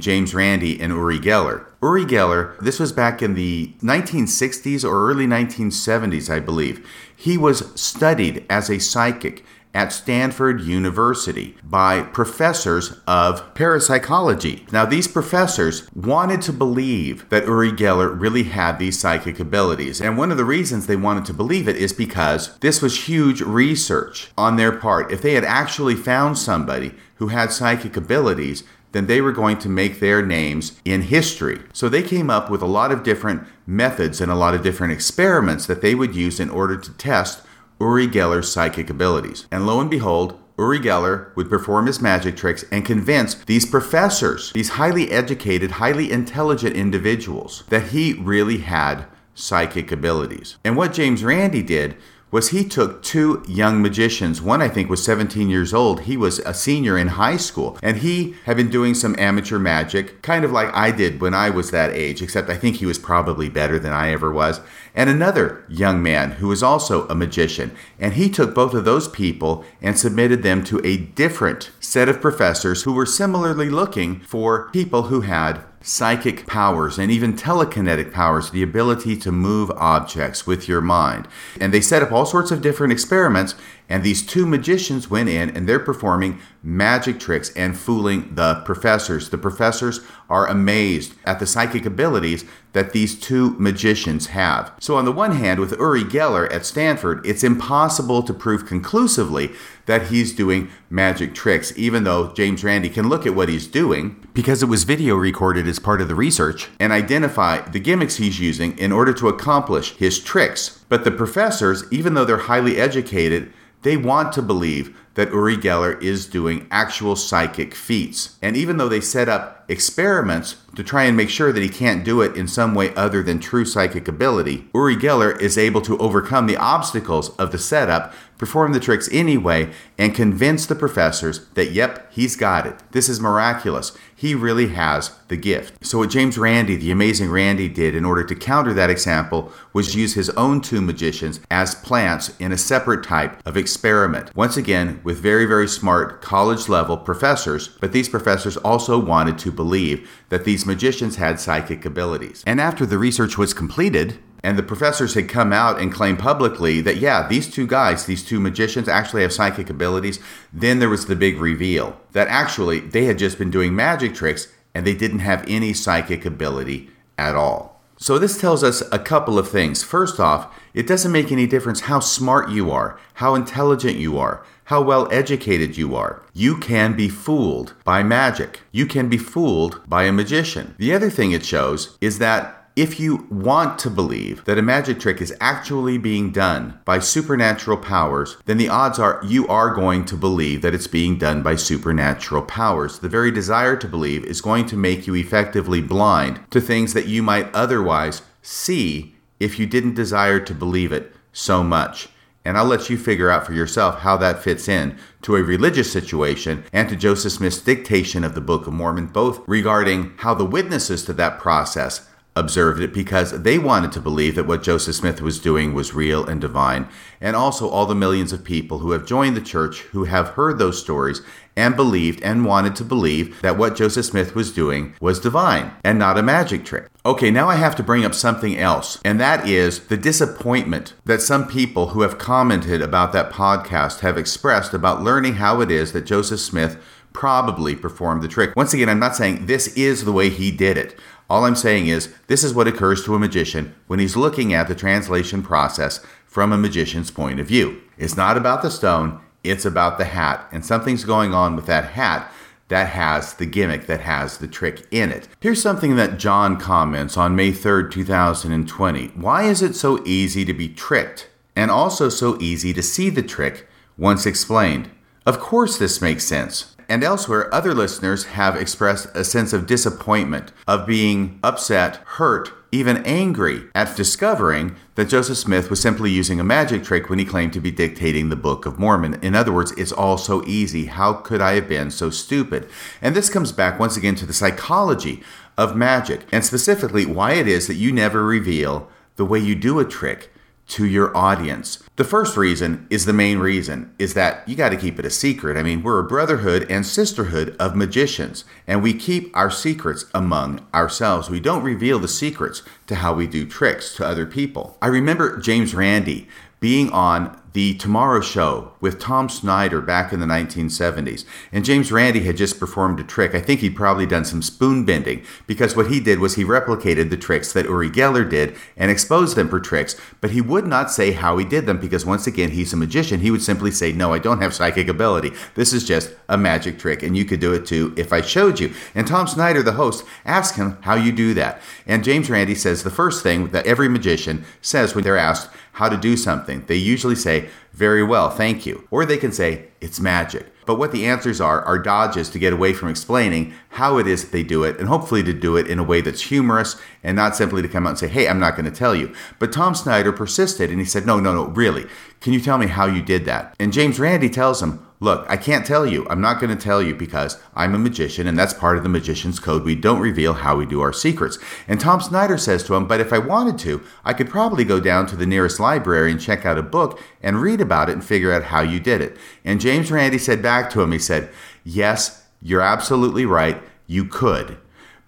[SPEAKER 1] James Randi and Uri Geller. Uri Geller, this was back in the 1960s or early 1970s, I believe. He was studied as a psychic at Stanford University by professors of parapsychology. Now, these professors wanted to believe that Uri Geller really had these psychic abilities. And one of the reasons they wanted to believe it is because this was huge research on their part. If they had actually found somebody who had psychic abilities, then they were going to make their names in history. So they came up with a lot of different methods and a lot of different experiments that they would use in order to test Uri Geller's psychic abilities. And lo and behold, Uri Geller would perform his magic tricks and convince these professors, these highly educated, highly intelligent individuals, that he really had psychic abilities. And what James Randi did was he took two young magicians. One, I think, was 17 years old. He was a senior in high school, and he had been doing some amateur magic, kind of like I did when I was that age, except I think he was probably better than I ever was. And another young man who was also a magician. And he took both of those people and submitted them to a different set of professors who were similarly looking for people who had psychic powers and even telekinetic powers, the ability to move objects with your mind. And they set up all sorts of different experiments, and these two magicians went in and they're performing magic tricks and fooling the professors. The professors are amazed at the psychic abilities that these two magicians have. So, on the one hand, with Uri Geller at Stanford, it's impossible to prove conclusively that he's doing magic tricks, even though James Randi can look at what he's doing because it was video recorded as part of the research and identify the gimmicks he's using in order to accomplish his tricks. But the professors, even though they're highly educated, they want to believe that Uri Geller is doing actual psychic feats. And even though they set up experiments to try and make sure that he can't do it in some way other than true psychic ability, Uri Geller is able to overcome the obstacles of the setup, perform the tricks anyway, and convince the professors that, yep, he's got it. This is miraculous. He really has the gift. So, what James Randi, the amazing Randi, did in order to counter that example was use his own two magicians as plants in a separate type of experiment. Once again, with very, very smart college level professors, but these professors also wanted to believe that these magicians had psychic abilities. And after the research was completed, and the professors had come out and claimed publicly that, yeah, these two guys, these two magicians, actually have psychic abilities. Then there was the big reveal that actually they had just been doing magic tricks and they didn't have any psychic ability at all. So, this tells us a couple of things. First off, it doesn't make any difference how smart you are, how intelligent you are, how well educated you are. You can be fooled by magic. You can be fooled by a magician. The other thing it shows is that if you want to believe that a magic trick is actually being done by supernatural powers, then the odds are you are going to believe that it's being done by supernatural powers. The very desire to believe is going to make you effectively blind to things that you might otherwise see if you didn't desire to believe it so much. And I'll let you figure out for yourself how that fits in to a religious situation and to Joseph Smith's dictation of the Book of Mormon, both regarding how the witnesses to that process observed it because they wanted to believe that what Joseph Smith was doing was real and divine, and also all the millions of people who have joined the church who have heard those stories and believed and wanted to believe that what Joseph Smith was doing was divine and not a magic trick. Okay, now I have to bring up something else, and that is the disappointment that some people who have commented about that podcast have expressed about learning how it is that Joseph Smith probably performed the trick. Once again, I'm not saying this is the way he did it. All I'm saying is, this is what occurs to a magician when he's looking at the translation process from a magician's point of view. It's not about the stone, it's about the hat. And something's going on with that hat that has the gimmick, that has the trick in it. Here's something that John comments on May 3rd, 2020. Why is it so easy to be tricked and also so easy to see the trick once explained? Of course, this makes sense. And elsewhere, other listeners have expressed a sense of disappointment, of being upset, hurt, even angry at discovering that Joseph Smith was simply using a magic trick when he claimed to be dictating the Book of Mormon. In other words, it's all so easy. How could I have been so stupid? And this comes back once again to the psychology of magic, and specifically why it is that you never reveal the way you do a trick to your audience. The first reason is the main reason is that you got to keep it a secret. I mean, we're a brotherhood and sisterhood of magicians, and we keep our secrets among ourselves. We don't reveal the secrets to how we do tricks to other people. I remember James Randi being on the Tomorrow Show with Tom Snyder back in the 1970s. And James Randi had just performed a trick. I think he'd probably done some spoon bending because what he did was he replicated the tricks that Uri Geller did and exposed them for tricks, but he would not say how he did them because once again, he's a magician. He would simply say, No, I don't have psychic ability. This is just a magic trick, and you could do it too if I showed you. And Tom Snyder, the host, asked him how you do that. And James Randi says the first thing that every magician says when they're asked how to do something, they usually say, very well, thank you. Or they can say, it's magic. But what the answers are are dodges to get away from explaining how it is that they do it, and hopefully to do it in a way that's humorous and not simply to come out and say, hey, I'm not going to tell you. But Tom Snyder persisted and he said, no, no, no, really. Can you tell me how you did that? And James Randi tells him, Look, I can't tell you. I'm not going to tell you because I'm a magician and that's part of the magician's code. We don't reveal how we do our secrets. And Tom Snyder says to him, But if I wanted to, I could probably go down to the nearest library and check out a book and read about it and figure out how you did it. And James Randi said back to him, He said, Yes, you're absolutely right. You could.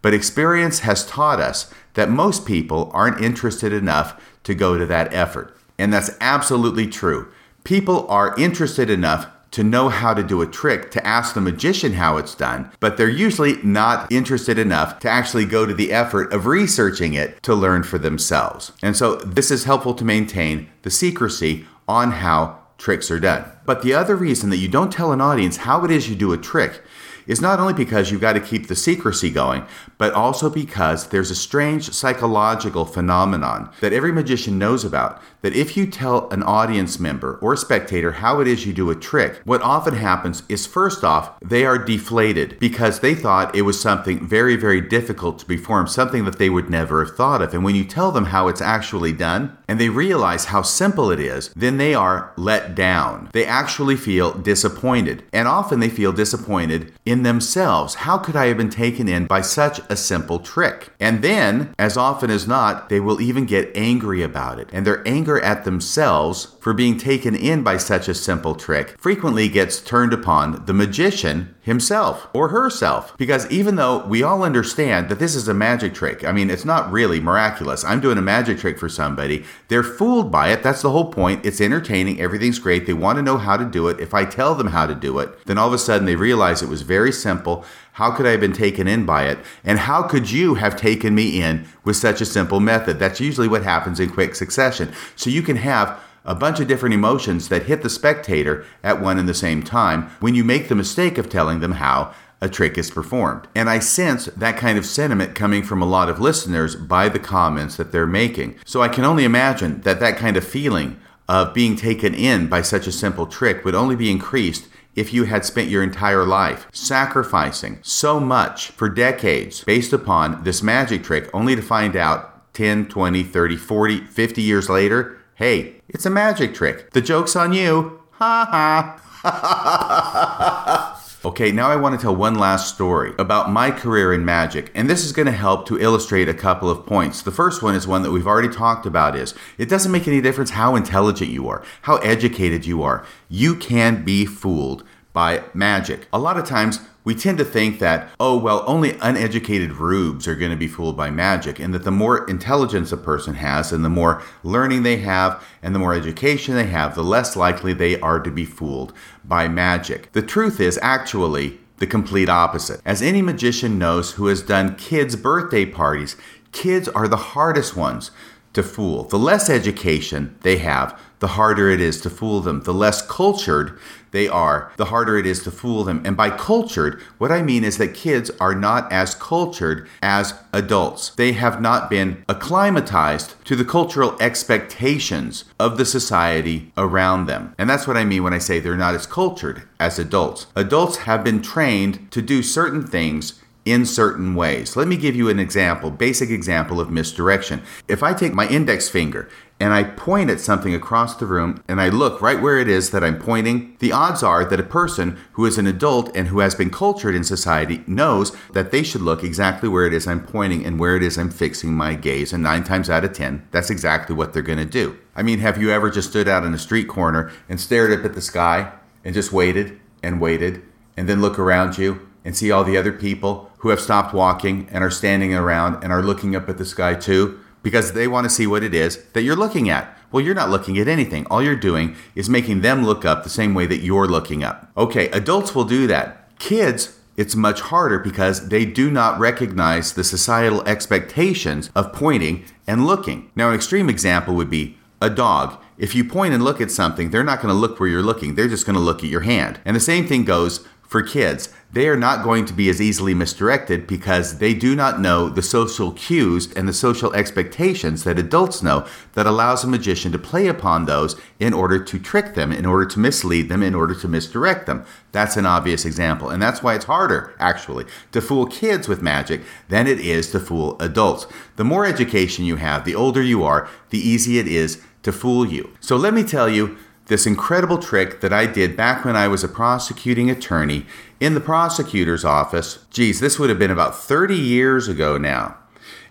[SPEAKER 1] But experience has taught us that most people aren't interested enough to go to that effort. And that's absolutely true. People are interested enough to know how to do a trick to ask the magician how it's done, but they're usually not interested enough to actually go to the effort of researching it to learn for themselves. And so this is helpful to maintain the secrecy on how tricks are done. But the other reason that you don't tell an audience how it is you do a trick is not only because you've got to keep the secrecy going, but also because there's a strange psychological phenomenon that every magician knows about. That if you tell an audience member or a spectator how it is you do a trick, what often happens is first off, they are deflated because they thought it was something very, very difficult to perform, something that they would never have thought of. And when you tell them how it's actually done and they realize how simple it is, then they are let down. They actually feel disappointed. And often they feel disappointed in themselves. How could I have been taken in by such a simple trick? And then, as often as not, they will even get angry about it. And their anger at themselves for being taken in by such a simple trick frequently gets turned upon the magician himself or herself. Because even though we all understand that this is a magic trick, I mean, it's not really miraculous. I'm doing a magic trick for somebody. They're fooled by it. That's the whole point. It's entertaining. Everything's great. They want to know how to do it. If I tell them how to do it, then all of a sudden they realize it was very simple. How could I have been taken in by it? And how could you have taken me in with such a simple method? That's usually what happens in quick succession. So you can have a bunch of different emotions that hit the spectator at one and the same time when you make the mistake of telling them how a trick is performed. And I sense that kind of sentiment coming from a lot of listeners by the comments that they're making. So I can only imagine that that kind of feeling of being taken in by such a simple trick would only be increased if you had spent your entire life sacrificing so much for decades based upon this magic trick only to find out 10, 20, 30, 40, 50 years later, hey, it's a magic trick. The joke's on you. Ha ha. (laughs) Okay, now I want to tell one last story about my career in magic, and this is going to help to illustrate a couple of points. The first one is one that we've already talked about is it doesn't make any difference how intelligent you are, how educated you are. You can be fooled by magic. A lot of times we tend to think that, oh, well, only uneducated rubes are going to be fooled by magic, and that the more intelligence a person has, and the more learning they have, and the more education they have, the less likely they are to be fooled by magic. The truth is actually the complete opposite. As any magician knows who has done kids' birthday parties, kids are the hardest ones to fool. The less education they have, the harder it is to fool them. The less cultured they are, the harder it is to fool them. And by cultured, what I mean is that kids are not as cultured as adults. They have not been acclimatized to the cultural expectations of the society around them. And that's what I mean when I say they're not as cultured as adults. Adults have been trained to do certain things in certain ways. Let me give you an example, basic example of misdirection. If I take my index finger and I point at something across the room and I look right where it is that I'm pointing, the odds are that a person who is an adult and who has been cultured in society knows that they should look exactly where it is I'm pointing and where it is I'm fixing my gaze. And nine times out of ten, that's exactly what they're going to do. I mean, have you ever just stood out in a street corner and stared up at the sky and just waited and waited and then look around you and see all the other people who have stopped walking and are standing around and are looking up at the sky too because they want to see what it is that you're looking at. Well, you're not looking at anything. All you're doing is making them look up the same way that you're looking up. Okay, adults will do that. Kids, it's much harder because they do not recognize the societal expectations of pointing and looking. Now, an extreme example would be a dog. If you point and look at something, they're not going to look where you're looking. They're just going to look at your hand. And the same thing goes for kids. They are not going to be as easily misdirected because they do not know the social cues and the social expectations that adults know that allows a magician to play upon those in order to trick them, in order to mislead them, in order to misdirect them. That's an obvious example. And that's why it's harder, actually, to fool kids with magic than it is to fool adults. The more education you have, the older you are, the easier it is to fool you. So let me tell you this incredible trick that I did back when I was a prosecuting attorney in the prosecutor's office. Geez, this would have been about 30 years ago now.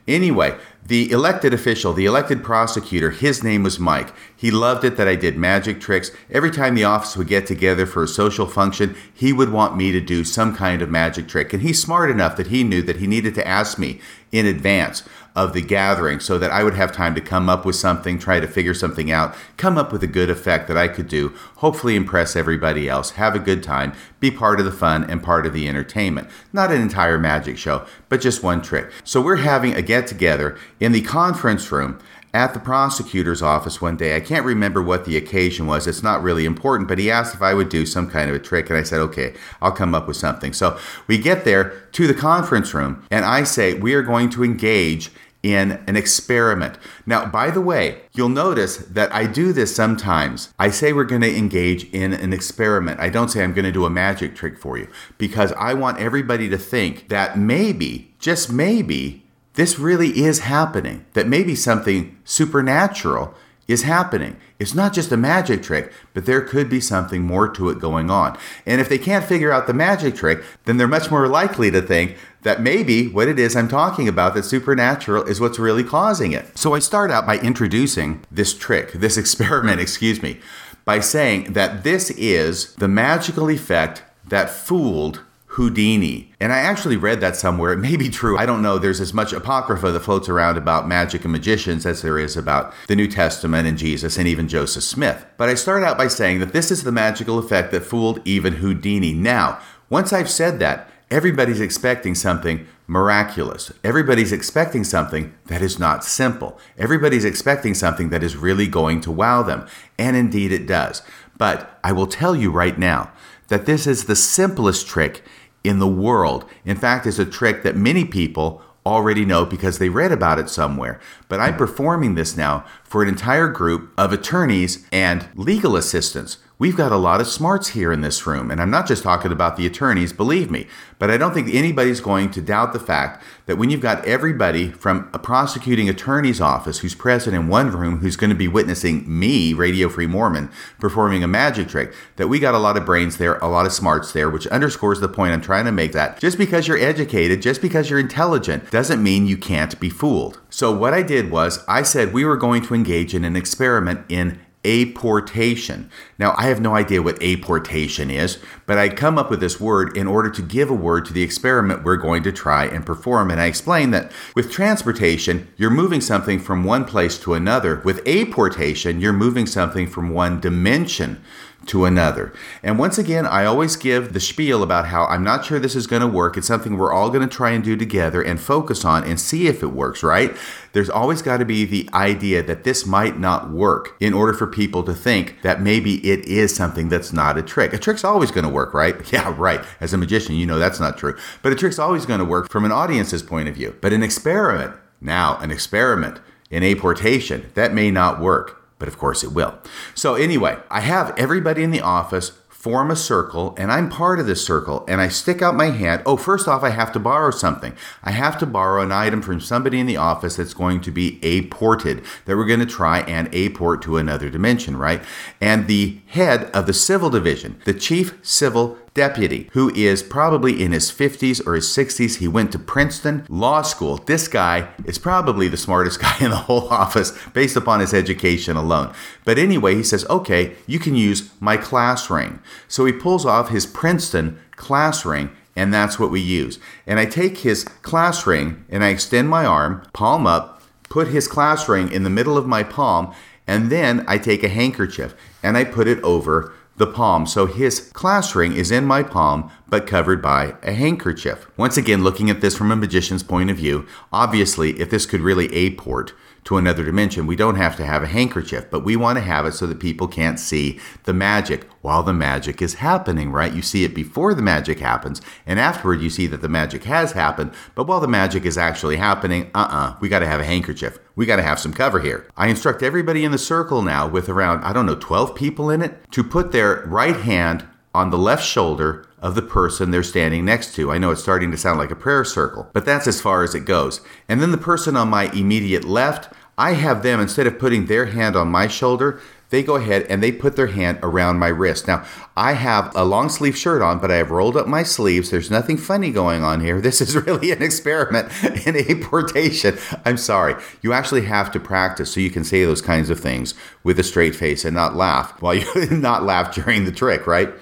[SPEAKER 1] Anyway, the elected official, the elected prosecutor, his name was Mike. He loved it that I did magic tricks. Every time the office would get together for a social function, he would want me to do some kind of magic trick. And he's smart enough that he knew that he needed to ask me in advance of the gathering so that I would have time to come up with something, try to figure something out, come up with a good effect that I could do, hopefully impress everybody else, have a good time, be part of the fun and part of the entertainment. Not an entire magic show, but just one trick. So we're having a get together in the conference room at the prosecutor's office one day. I can't remember what the occasion was. It's not really important, but he asked if I would do some kind of a trick, and I said, okay, I'll come up with something. So we get there to the conference room, and I say, we are going to engage in an experiment. Now, by the way, you'll notice that I do this sometimes. I say we're going to engage in an experiment. I don't say I'm going to do a magic trick for you because I want everybody to think that maybe, just maybe, this really is happening, that maybe something supernatural is happening. It's not just a magic trick, but there could be something more to it going on. And if they can't figure out the magic trick, then they're much more likely to think that maybe what it is I'm talking about that's supernatural is what's really causing it. So I start out by introducing this trick, this (laughs) experiment, excuse me, by saying that this is the magical effect that fooled Houdini. And I actually read that somewhere. It may be true. I don't know. There's as much apocrypha that floats around about magic and magicians as there is about the New Testament and Jesus and even Joseph Smith. But I start out by saying that this is the magical effect that fooled even Houdini. Now, once I've said that, everybody's expecting something miraculous. Everybody's expecting something that is not simple. Everybody's expecting something that is really going to wow them. And indeed it does. But I will tell you right now that this is the simplest trick in the world. In fact, it's a trick that many people already know because they read about it somewhere. But I'm performing this now for an entire group of attorneys and legal assistants We've got a lot of smarts here in this room, and I'm not just talking about the attorneys, believe me, but I don't think anybody's going to doubt the fact that when you've got everybody from a prosecuting attorney's office who's present in one room who's going to be witnessing me, Radio Free Mormon, performing a magic trick, that we got a lot of brains there, a lot of smarts there, which underscores the point I'm trying to make that just because you're educated, just because you're intelligent, doesn't mean you can't be fooled. So, what I did was I said we were going to engage in an experiment in apportation. Now, I have no idea what apportation is, but I come up with this word in order to give a word to the experiment we're going to try and perform. And I explain that with transportation, you're moving something from one place to another. With apportation, you're moving something from one dimension to another. And once again, I always give the spiel about how I'm not sure this is going to work. It's something we're all going to try and do together and focus on and see if it works, right? There's always got to be the idea that this might not work in order for people to think that maybe it is something that's not a trick. A trick's always going to work, right? (laughs) Yeah, right. As a magician, you know that's not true. But a trick's always going to work from an audience's point of view. But an experiment, now, an experiment an apportation, that may not work but of course it will. So, anyway, I have everybody in the office form a circle, and I'm part of this circle, and I stick out my hand. Oh, first off, I have to borrow something. I have to borrow an item from somebody in the office that's going to be apported, that we're going to try and apport to another dimension, right? And the head of the civil division, the chief civil deputy who is probably in his 50s or his 60s. He went to Princeton Law School. This guy is probably the smartest (laughs) guy in the whole office based upon his education alone. But anyway, he says, okay, you can use my class ring. So he pulls off his Princeton class ring and that's what we use. And I take his class ring and I extend my arm, palm up, put his class ring in the middle of my palm, and then I take a handkerchief and I put it over the palm. So his class ring is in my palm, but covered by a handkerchief. Once again, looking at this from a magician's point of view, obviously, if this could really apport to another dimension, we don't have to have a handkerchief, but we want to have it so that people can't see the magic while the magic is happening, right? You see it before the magic happens, and afterward you see that the magic has happened, but while the magic is actually happening, uh uh-uh, uh, we got to have a handkerchief. We got to have some cover here. I instruct everybody in the circle now with around, I don't know, 12 people in it to put their right hand on the left shoulder of the person they're standing next to. I know it's starting to sound like a prayer circle, but that's as far as it goes. And then the person on my immediate left, I have them, instead of putting their hand on my shoulder, they go ahead and they put their hand around my wrist. Now, I have a long sleeve shirt on, but I have rolled up my sleeves. There's nothing funny going on here. (laughs) This is really an experiment (laughs) in apportation. I'm sorry. You actually have to practice so you can say those kinds of things with a straight face and not laugh while you (laughs) not laugh during the trick, right?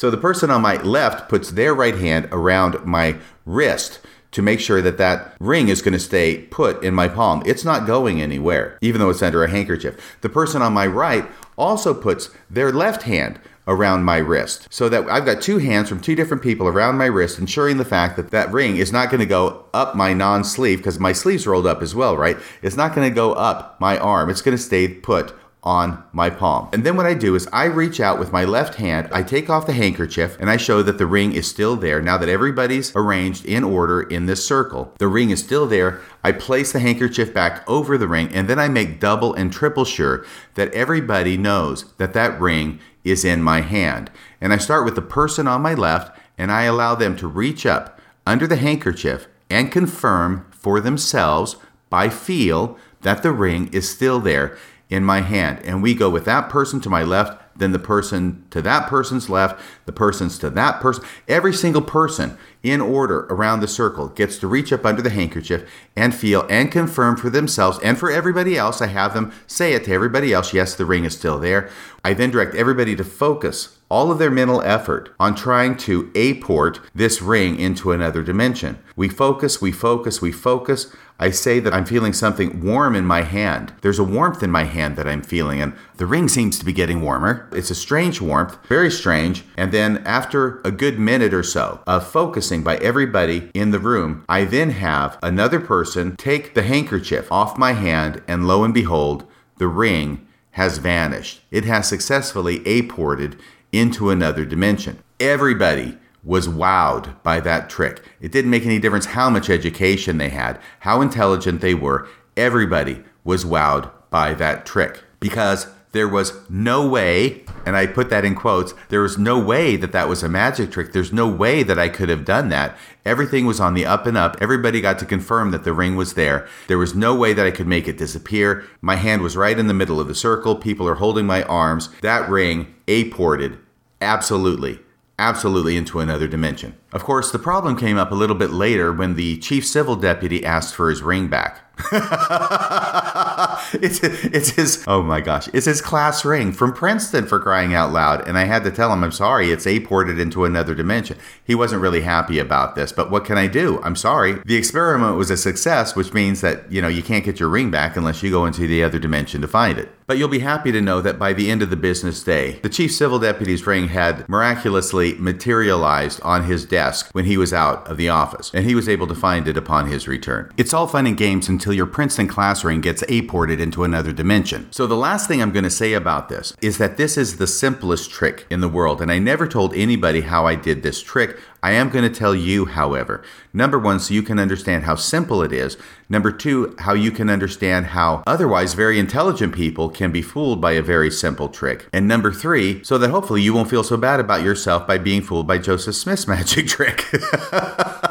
[SPEAKER 1] So the person on my left puts their right hand around my wrist to make sure that that ring is going to stay put in my palm. It's not going anywhere, even though it's under a handkerchief. The person on my right also puts their left hand around my wrist so that I've got two hands from two different people around my wrist, ensuring the fact that that ring is not going to go up my non sleeve because my sleeve's rolled up as well, right? It's not going to go up my arm. It's going to stay put on my palm. And then what I do is I reach out with my left hand, I take off the handkerchief, and I show that the ring is still there. Now that everybody's arranged in order in this circle, the ring is still there. I place the handkerchief back over the ring, and then I make double and triple sure that everybody knows that that ring is in my hand. And I start with the person on my left, and I allow them to reach up under the handkerchief and confirm for themselves by feel that the ring is still there in my hand. And we go with that person to my left, then the person to that person's left, the person's to that person. Every single person in order around the circle gets to reach up under the handkerchief and feel and confirm for themselves and for everybody else. I have them say it to everybody else yes, the ring is still there. I then direct everybody to focus all of their mental effort on trying to apport this ring into another dimension. We focus, we focus, we focus. I say that I'm feeling something warm in my hand. There's a warmth in my hand that I'm feeling, and the ring seems to be getting warmer. It's a strange warmth, very strange. And then after a good minute or so of focusing by everybody in the room, I then have another person take the handkerchief off my hand, and lo and behold, the ring has vanished. It has successfully apported into another dimension. Everybody was wowed by that trick. It didn't make any difference how much education they had, how intelligent they were. Everybody was wowed by that trick because there was no way, and I put that in quotes, there was no way that that was a magic trick. There's no way that I could have done that. Everything was on the up and up. Everybody got to confirm that the ring was there. There was no way that I could make it disappear. My hand was right in the middle of the circle. People are holding my arms. That ring apported absolutely absolutely into another dimension. Of course, the problem came up a little bit later when the chief civil deputy asked for his ring back. (laughs) it's it's his oh my gosh it's his class ring from Princeton for crying out loud. And I had to tell him I'm sorry it's a ported into another dimension. He wasn't really happy about this but what can I do? I'm sorry. The experiment was a success which means that you know you can't get your ring back unless you go into the other dimension to find it. But you'll be happy to know that by the end of the business day, the chief civil deputy's ring had miraculously materialized on his desk when he was out of the office, and he was able to find it upon his return. It's all fun and games until your Princeton class ring gets A-ported into another dimension. So the last thing I'm going to say about this is that this is the simplest trick in the world, and I never told anybody how I did this trick. I am going to tell you, however. Number one, so you can understand how simple it is. Number two, how you can understand how otherwise very intelligent people can be fooled by a very simple trick. And number three, so that hopefully you won't feel so bad about yourself by being fooled by Joseph Smith's (laughs) magic trick. (laughs)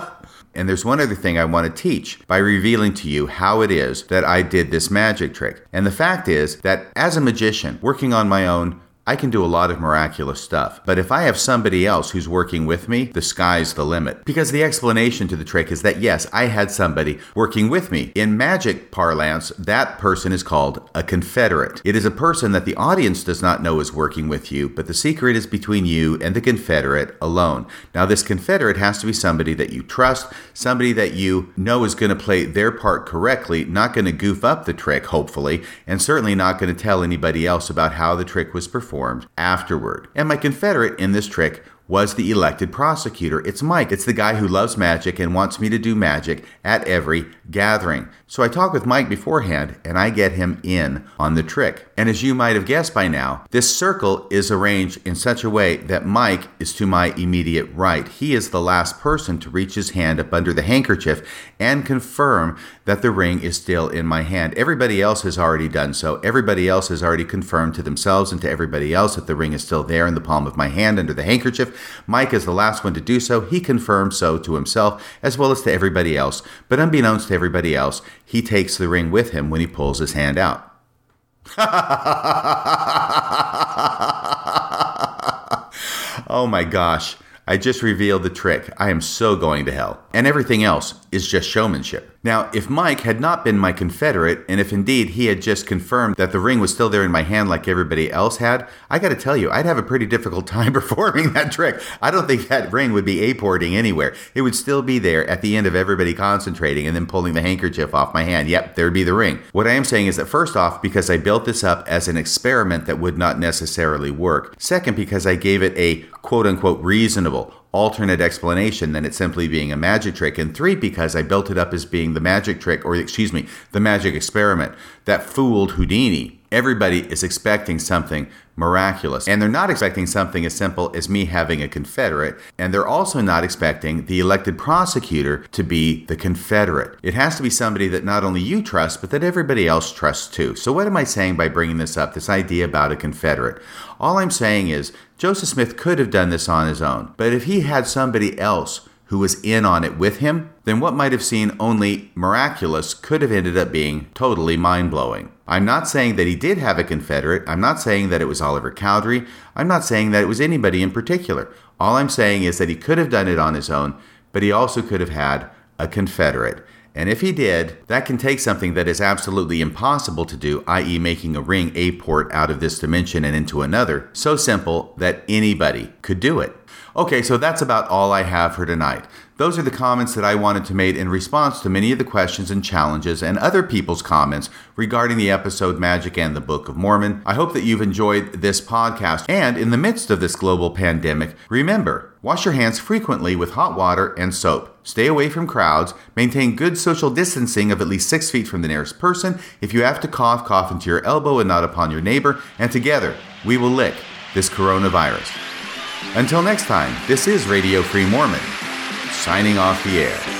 [SPEAKER 1] And there's one other thing I want to teach by revealing to you how it is that I did this magic trick. And the fact is that as a magician, working on my own, I can do a lot of miraculous stuff. But if I have somebody else who's working with me, the sky's the limit. Because the explanation to the trick is that yes, I had somebody working with me. In magic parlance, that person is called a confederate. It is a person that the audience does not know is working with you, but the secret is between you and the confederate alone. Now, this confederate has to be somebody that you trust, somebody that you know is going to play their part correctly, not going to goof up the trick, hopefully, and certainly not going to tell anybody else about how the trick was performed afterward. And my confederate in this trick was the elected prosecutor. It's Mike. It's the guy who loves magic and wants me to do magic at every gathering. So I talk with Mike beforehand and I get him in on the trick. And as you might have guessed by now, this circle is arranged in such a way that Mike is to my immediate right. He is the last person to reach his hand up under the handkerchief and confirm that the ring is still in my hand. Everybody else has already done so. Everybody else has already confirmed to themselves and to everybody else that the ring is still there in the palm of my hand under the handkerchief. Mike is the last one to do so. He confirms so to himself as well as to everybody else. But unbeknownst to everybody else, he takes the ring with him when he pulls his hand out. (laughs) oh my gosh. I just revealed the trick. I am so going to hell. And everything else is just showmanship. Now, if Mike had not been my Confederate, and if indeed he had just confirmed that the ring was still there in my hand like everybody else had, I gotta tell you, I'd have a pretty difficult (laughs) time performing that trick. I don't think that ring would be A-porting anywhere. It would still be there at the end of everybody concentrating and then pulling the handkerchief off my hand. Yep, there'd be the ring. What I am saying is that first off, because I built this up as an experiment that would not necessarily work. Second, because I gave it a quote unquote reasonable alternate explanation than it simply being a magic trick. And three, because I built it up as being the magic trick, or excuse me, the magic experiment that fooled Houdini. Everybody is expecting something miraculous. And they're not expecting something as simple as me having a Confederate. And they're also not expecting the elected prosecutor to be the Confederate. It has to be somebody that not only you trust, but that everybody else trusts too. So, what am I saying by bringing this up, this idea about a Confederate? All I'm saying is Joseph Smith could have done this on his own. But if he had somebody else who was in on it with him, then what might have seemed only miraculous could have ended up being totally mind blowing. I'm not saying that he did have a Confederate. I'm not saying that it was Oliver Cowdery. I'm not saying that it was anybody in particular. All I'm saying is that he could have done it on his own, but he also could have had a Confederate. And if he did, that can take something that is absolutely impossible to do, i.e., making a ring A port out of this dimension and into another, so simple that anybody could do it. Okay, so that's about all I have for tonight. Those are the comments that I wanted to make in response to many of the questions and challenges and other people's comments regarding the episode Magic and the Book of Mormon. I hope that you've enjoyed this podcast. And in the midst of this global pandemic, remember, wash your hands frequently with hot water and soap. Stay away from crowds. Maintain good social distancing of at least six feet from the nearest person. If you have to cough, cough into your elbow and not upon your neighbor. And together, we will lick this coronavirus. Until next time, this is Radio Free Mormon, signing off the air.